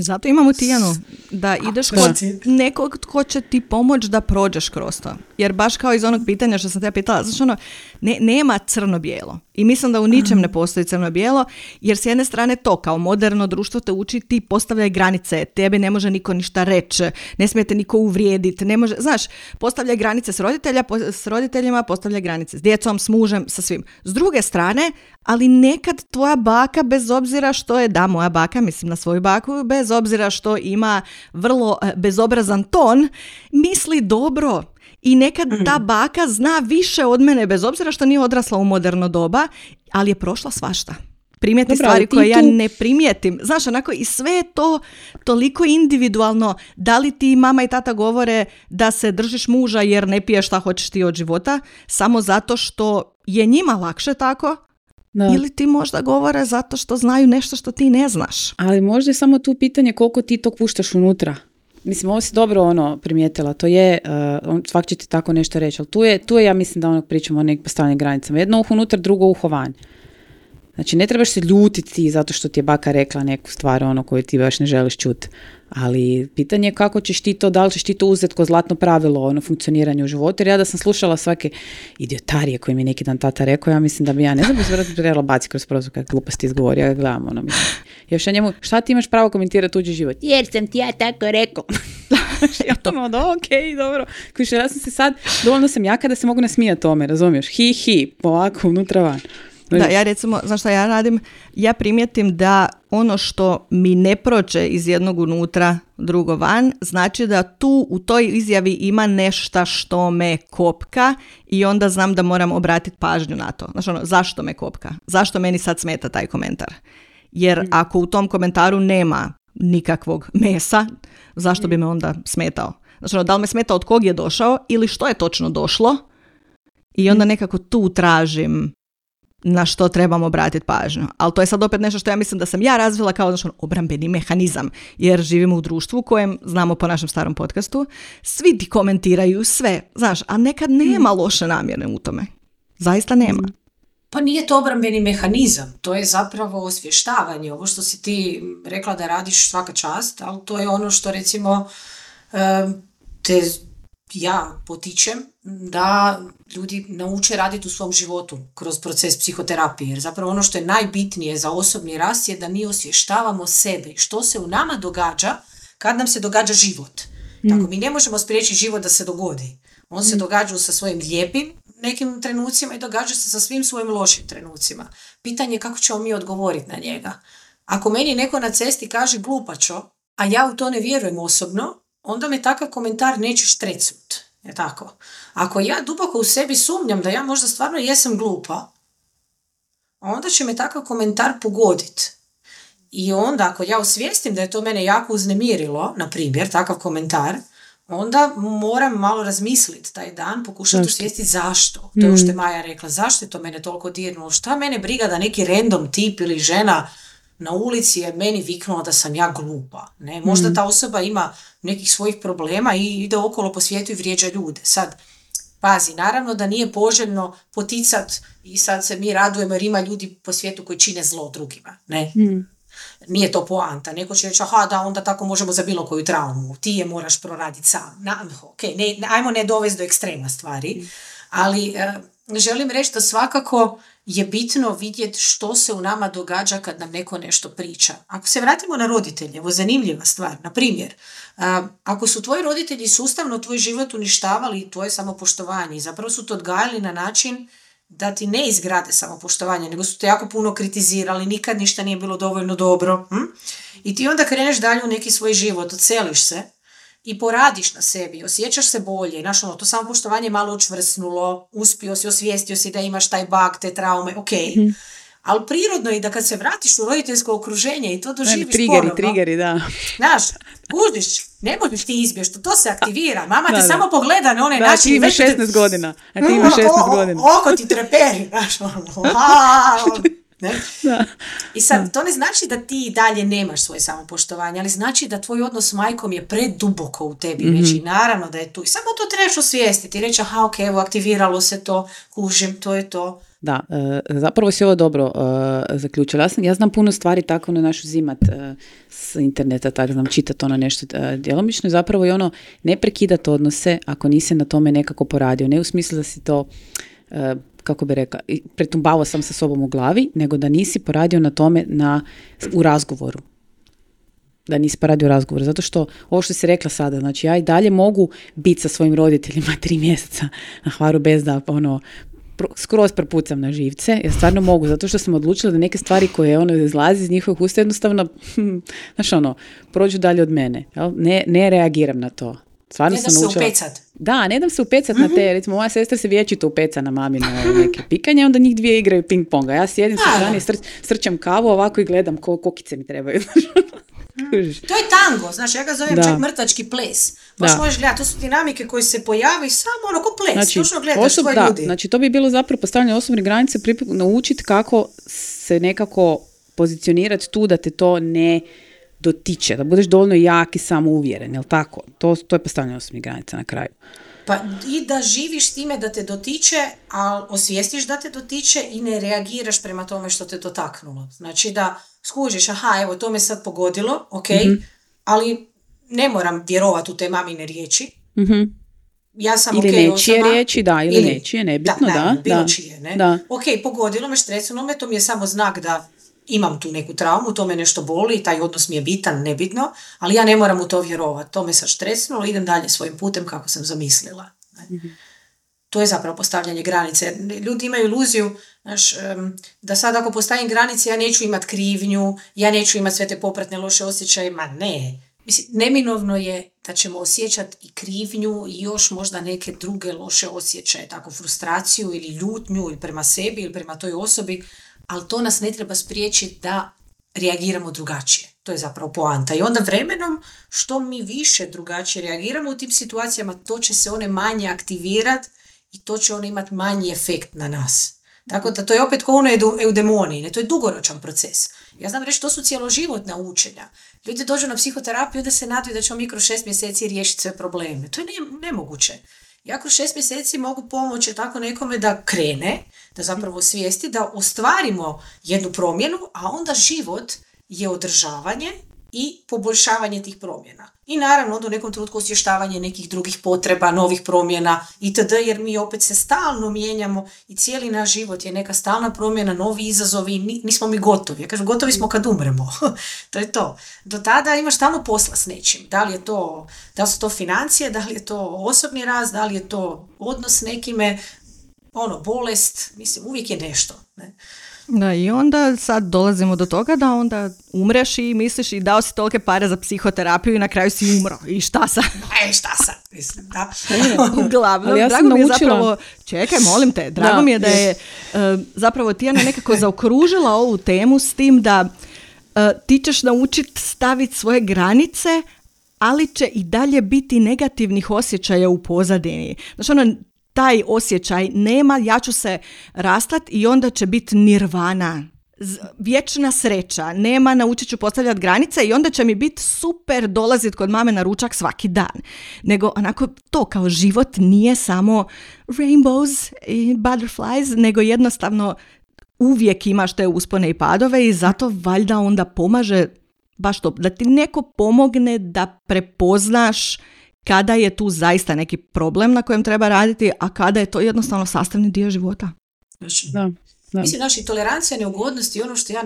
Zato imamo Tijanu, da ideš kod nekog tko će ti pomoći da prođeš kroz to. Jer baš kao iz onog pitanja što sam te pitala, znači ono, ne, nema crno-bijelo. I mislim da u ničem ne postoji crno-bijelo, jer s jedne strane to, kao moderno društvo te uči, ti postavljaj granice, tebi ne može niko ništa reći, ne smijete niko uvrijediti, ne može, znaš, postavljaj granice s, roditelja, s roditeljima, postavljaj granice s djecom, s mužem, sa svim. S druge strane, ali nekad tvoja baka, bez obzira što je, da, moja baka, mislim na svoju baku, bez obzira što ima vrlo eh, bezobrazan ton, misli dobro i nekad ta mhm. baka zna više od mene, bez obzira što nije odrasla u moderno doba, ali je prošla svašta. Primijeti stvari koje ja ne primijetim. Znaš, onako i sve je to toliko individualno. Da li ti mama i tata govore da se držiš muža jer ne piješ šta hoćeš ti od života, samo zato što je njima lakše tako, da. Ili ti možda govore zato što znaju nešto što ti ne znaš. Ali možda je samo tu pitanje koliko ti to puštaš unutra. Mislim, ovo si dobro ono primijetila, to je, uh, svak će ti tako nešto reći, ali tu je, tu je ja mislim da ono pričamo o nekim postavljenim granicama. Jedno uho unutra, drugo uho van. Znači, ne trebaš se ljutiti zato što ti je baka rekla neku stvar ono koju ti baš ne želiš čuti. Ali pitanje je kako ćeš ti to, da li ćeš ti to uzeti ko zlatno pravilo ono funkcioniranje u životu. Jer ja da sam slušala svake idiotarije koje mi neki dan tata rekao, ja mislim da bi ja, ne znam, bi trebala baciti kroz prozor kad gluposti izgovori, ja gledam, ono, mislim. Još ja njemu, šta ti imaš pravo komentirati tuđi život? Jer sam ti ja tako rekao. ja to ono, ok, dobro. Kuš, ja sam se sad, dovoljno sam jaka da se mogu nasmijati tome, razumiješ? Hi, hi, ovako, unutra van. Da, ja recimo, znaš šta ja radim? Ja primijetim da ono što mi ne prođe iz jednog unutra, drugo van, znači da tu u toj izjavi ima nešto što me kopka i onda znam da moram obratiti pažnju na to. Znaš ono, zašto me kopka? Zašto meni sad smeta taj komentar? Jer mm. ako u tom komentaru nema nikakvog mesa, zašto bi me onda smetao? Znači, ono, da li me smeta od kog je došao ili što je točno došlo i onda mm. nekako tu tražim na što trebamo obratiti pažnju. Ali to je sad opet nešto što ja mislim da sam ja razvila kao znači, obrambeni mehanizam, jer živimo u društvu u kojem, znamo po našem starom podcastu, svi ti komentiraju sve, znaš, a nekad nema mm. loše namjerne u tome. Zaista nema. Mm. Pa nije to obrambeni mehanizam, to je zapravo osvještavanje. Ovo što si ti rekla da radiš svaka čast, ali to je ono što recimo te ja potičem da ljudi nauče raditi u svom životu kroz proces psihoterapije. Jer zapravo ono što je najbitnije za osobni rast je da mi osvještavamo sebe što se u nama događa kad nam se događa život. Mm. Tako mi ne možemo spriječiti život da se dogodi. On se mm. događa sa svojim lijepim nekim trenucima i događa se sa svim svojim lošim trenucima. Pitanje je kako ćemo mi odgovoriti na njega. Ako meni neko na cesti kaže glupačo, a ja u to ne vjerujem osobno, onda me takav komentar neće štrecut. Je tako? Ako ja duboko u sebi sumnjam da ja možda stvarno jesam glupa, onda će me takav komentar pogoditi. I onda ako ja osvijestim da je to mene jako uznemirilo, na primjer, takav komentar, onda moram malo razmisliti taj dan, pokušati osvijestiti zašto. To je što je mm. Maja rekla, zašto je to mene toliko dirnulo, šta mene briga da neki random tip ili žena na ulici je meni viknuo da sam ja glupa. Ne? Možda mm. ta osoba ima nekih svojih problema i ide okolo po svijetu i vrijeđa ljude. Sad, pazi, naravno da nije poželjno poticat i sad se mi radujemo jer ima ljudi po svijetu koji čine zlo drugima. Ne? Mm. Nije to poanta. Neko će reći, aha, da, onda tako možemo za bilo koju traumu. Ti je moraš proraditi sam. Na, ok, ne, ajmo ne dovesti do ekstrema stvari. Mm. Ali eh, želim reći da svakako je bitno vidjeti što se u nama događa kad nam neko nešto priča. Ako se vratimo na roditelje, evo zanimljiva stvar, na primjer, ako su tvoji roditelji sustavno tvoj život uništavali tvoje samopoštovanje i zapravo su to odgajali na način da ti ne izgrade samopoštovanje, nego su te jako puno kritizirali, nikad ništa nije bilo dovoljno dobro. Hm? I ti onda kreneš dalje u neki svoj život, odseliš se i poradiš na sebi, osjećaš se bolje, znaš ono, to samo poštovanje malo učvrsnulo, uspio si, osvijestio si da imaš taj bug, te traume, ok. mm Ali prirodno je da kad se vratiš u roditeljsko okruženje i to doživiš trigeri, ponovno. Trigeri, da. Znaš, kužiš, ne možeš ti izbješti, to se aktivira. Mama te samo pogleda na onaj da, način. ti imaš 16 godina, a ti imaš 16 godina. Oko ti treperi, znaš, ono, ne? Da. I sad, to ne znači da ti dalje nemaš svoje samopoštovanje, ali znači da tvoj odnos s majkom je preduboko u tebi mm već i naravno da je tu. I samo to trebaš osvijestiti i reći, aha, ok, evo, aktiviralo se to, kužim, to je to. Da, e, zapravo si ovo dobro uh, zaključila. Ja, sam, ja znam puno stvari tako na našu zimat uh, s interneta, tako znam čitati ono nešto djelomično zapravo je ono ne prekidati odnose ako nisi na tome nekako poradio. Ne u smislu da si to kako bi rekla, pretumbavao sam sa sobom u glavi, nego da nisi poradio na tome na, u razgovoru. Da nisi poradio u razgovoru. Zato što, ovo što si rekla sada, znači ja i dalje mogu biti sa svojim roditeljima tri mjeseca na hvaru bez da ono, skroz prepucam na živce, ja stvarno mogu, zato što sam odlučila da neke stvari koje ono izlazi iz njihovih usta jednostavno, znaš ono, prođu dalje od mene. Jel? Ne, ne reagiram na to. Stvarno ne sam se upecat. Da, ne dam se upecat na te, mhm. recimo moja sestra se vječito upeca na mamino neke pikanje, onda njih dvije igraju ping ponga. Ja sjedim sa strane, sr, srčam kavu ovako i gledam ko, kokice mi trebaju. to je tango, znaš, ja ga zovem da. čak mrtvački ples. Baš možeš gledati, to su dinamike koje se pojavi samo ono ko ples, znači, točno gledaš osob, da, ljudi. Znači to bi bilo zapravo postavljanje osobne granice, naučiti kako se nekako pozicionirati tu da te to ne dotiče, da budeš dovoljno jak i samouvjeren, jel tako? To, to je postavljanje osobnih granica na kraju. Pa i da živiš s time da te dotiče, a osvijestiš da te dotiče i ne reagiraš prema tome što te dotaknulo. Znači da skužiš, aha, evo to me sad pogodilo, ok, mm ali ne moram vjerovati u te mamine riječi. mm Ja sam ili okay, nečije riječi, da, ili, ili nečije, nebitno, da. da, bilo da. čije, ne? Da. Ok, pogodilo me, štresilo me, to mi je samo znak da imam tu neku traumu, to me nešto boli, taj odnos mi je bitan, nebitno, ali ja ne moram u to vjerovati. To me sad štresnulo, idem dalje svojim putem kako sam zamislila. mm To je zapravo postavljanje granice. Ljudi imaju iluziju znaš, da sad ako postavim granice ja neću imati krivnju, ja neću imati sve te popratne loše osjećaje, ma ne. Mislim, neminovno je da ćemo osjećati i krivnju i još možda neke druge loše osjećaje, tako frustraciju ili ljutnju ili prema sebi ili prema toj osobi, ali to nas ne treba spriječiti da reagiramo drugačije. To je zapravo poanta. I onda vremenom što mi više drugačije reagiramo u tim situacijama, to će se one manje aktivirati i to će one imati manji efekt na nas. Tako da to je opet kao ono eudemoniji, ne? to je dugoročan proces. Ja znam reći, to su cijeloživotna učenja. Ljudi dođu na psihoterapiju da se nadaju da ćemo mi kroz šest mjeseci riješiti sve probleme. To je nemoguće. Ja kroz šest mjeseci mogu pomoći tako nekome da krene, da zapravo svijesti, da ostvarimo jednu promjenu, a onda život je održavanje i poboljšavanje tih promjena. I naravno onda u nekom trenutku osvještavanje nekih drugih potreba, novih promjena itd. jer mi opet se stalno mijenjamo i cijeli naš život je neka stalna promjena, novi izazovi, nismo mi gotovi. Ja kažem, gotovi smo kad umremo. to je to. Do tada imaš stalno posla s nečim. Da li je to, da li su to financije, da li je to osobni raz, da li je to odnos s nekime, ono, bolest, mislim, uvijek je nešto. Ne? Da, i onda sad dolazimo do toga da onda umreš i misliš i dao si tolike pare za psihoterapiju i na kraju si umro. I šta sad? E, šta sad? Mislim, da. Uglavnom, ja drago mi je zapravo, čekaj, molim te, drago mi je da je uh, zapravo Tijana nekako zaokružila ovu temu s tim da uh, ti ćeš naučiti staviti svoje granice, ali će i dalje biti negativnih osjećaja u pozadini. Znači, ono, taj osjećaj nema, ja ću se rastat i onda će biti nirvana. Vječna sreća, nema, naučit ću postavljati granice i onda će mi biti super dolaziti kod mame na ručak svaki dan. Nego onako to kao život nije samo rainbows i butterflies, nego jednostavno uvijek imaš te uspone i padove i zato valjda onda pomaže baš to, da ti neko pomogne da prepoznaš kada je tu zaista neki problem na kojem treba raditi, a kada je to jednostavno sastavni dio života. Da. Da. Mislim, naši tolerancija neugodnosti ono što ja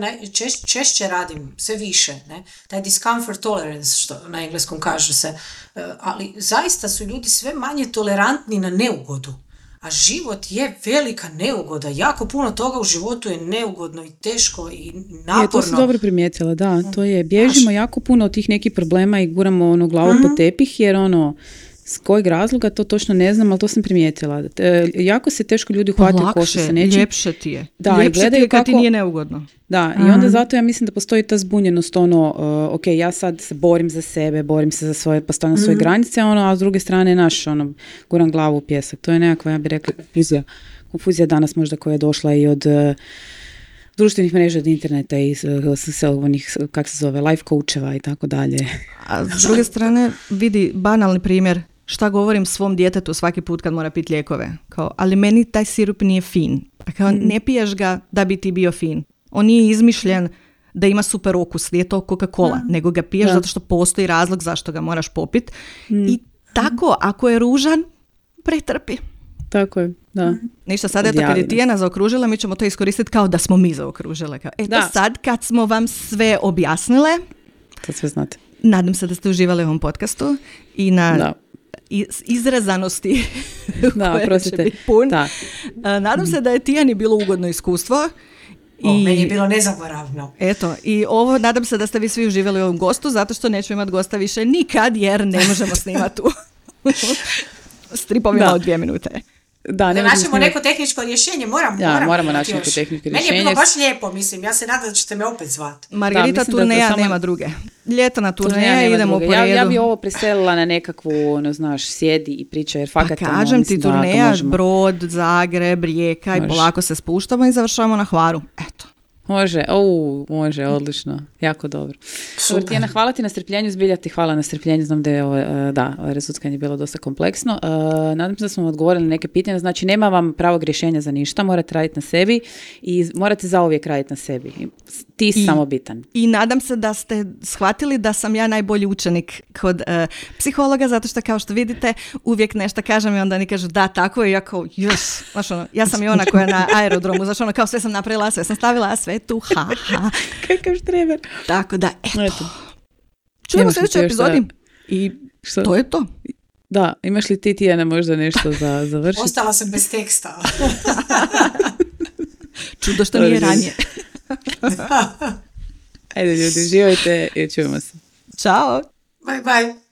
češće radim, sve više, ne? taj discomfort tolerance, što na engleskom kaže se, e, ali zaista su ljudi sve manje tolerantni na neugodu. A život je velika neugoda. Jako puno toga u životu je neugodno i teško i naporno. Je, to si dobro primijetila, da. To je, bježimo jako puno od tih nekih problema i guramo ono glavu po mhm. tepih jer ono, s kojeg razloga to točno ne znam, ali to sam primijetila. E, jako se teško ljudi hvataju koša sa nečim. ljepše ti je. Da, ljepše i ti je kad ti nije neugodno. Da, i onda zato ja mislim da postoji ta zbunjenost, ono, uh, ok, ja sad se borim za sebe, borim se za svoje, postavljam svoje mm granice, ono, a s druge strane, naš, ono, guram glavu u pjesak. To je nekakva, ja bih rekla, konfuzija. Konfuzija danas možda koja je došla i od uh, društvenih mreža od interneta i uh, onih, kak se zove, life coacheva i tako dalje. A s druge strane, vidi, banalni primjer, šta govorim svom djetetu svaki put kad mora piti lijekove. Kao, ali meni taj sirup nije fin. Pa kao, mm. ne piješ ga da bi ti bio fin. On nije izmišljen da ima super okus, nije to Coca-Cola, nego ga piješ zato što postoji razlog zašto ga moraš popit. Mm. I tako, ako je ružan, pretrpi. Tako je, da. Ništa, sad eto, kad je Tijena zaokružila, mi ćemo to iskoristiti kao da smo mi zaokružile. Kao, eto sad, kad smo vam sve objasnile, to sve znate. Nadam se da ste uživali u ovom podcastu i na da izrezanosti da, koje će biti pun. Da. Nadam se da je Tijani bilo ugodno iskustvo. I, o, meni je bilo nezaboravno. Eto, i ovo, nadam se da ste vi svi uživali u ovom gostu, zato što nećemo imati gosta više nikad, jer ne možemo snimati u stripovima od dvije minute. Da, ne naćemo neko tehničko rješenje, moram, ja, moramo naći neko tehničko rješenje. Meni je bilo baš lijepo, mislim, ja se nadam da ćete me opet zvati. Margarita da, turneja samo... nema druge. Ljetana turneja, idemo po redu. Ja, ja bi ovo preselila na nekakvu, ono, znaš, sjedi i priča, jer fakat... Pa kažem ti, turneja, Brod, Zagreb, Rijeka i polako se spuštamo i završavamo na Hvaru. Eto. Može, o, može, odlično, jako dobro. Super. Tijena, hvala ti na strpljenju, zbilja ti hvala na strpljenju, znam da je ovo, e, da, je bilo dosta kompleksno. Uh, nadam se da smo odgovorili na neke pitanja, znači nema vam pravog rješenja za ništa, morate raditi na sebi i morate zauvijek raditi na sebi. Ti si samo bitan. I nadam se da ste shvatili da sam ja najbolji učenik kod uh, psihologa, zato što kao što vidite, uvijek nešto kažem i onda oni kažu da, tako je, ja kao, znaš ono, ja sam i ona koja je na aerodromu, znaš ono, kao sve sam napravila, sve sam stavila, sve tu, ha, ha. Kakav štreber. Tako da, eto. eto. Čujemo sljedećoj epizodi. I što? to je to. Da, imaš li ti Tijana možda nešto za završiti? Ostala sam bez teksta. Čudo što nije ranije. Ajde ljudi, živajte i čujemo se. Ćao. Bye bye.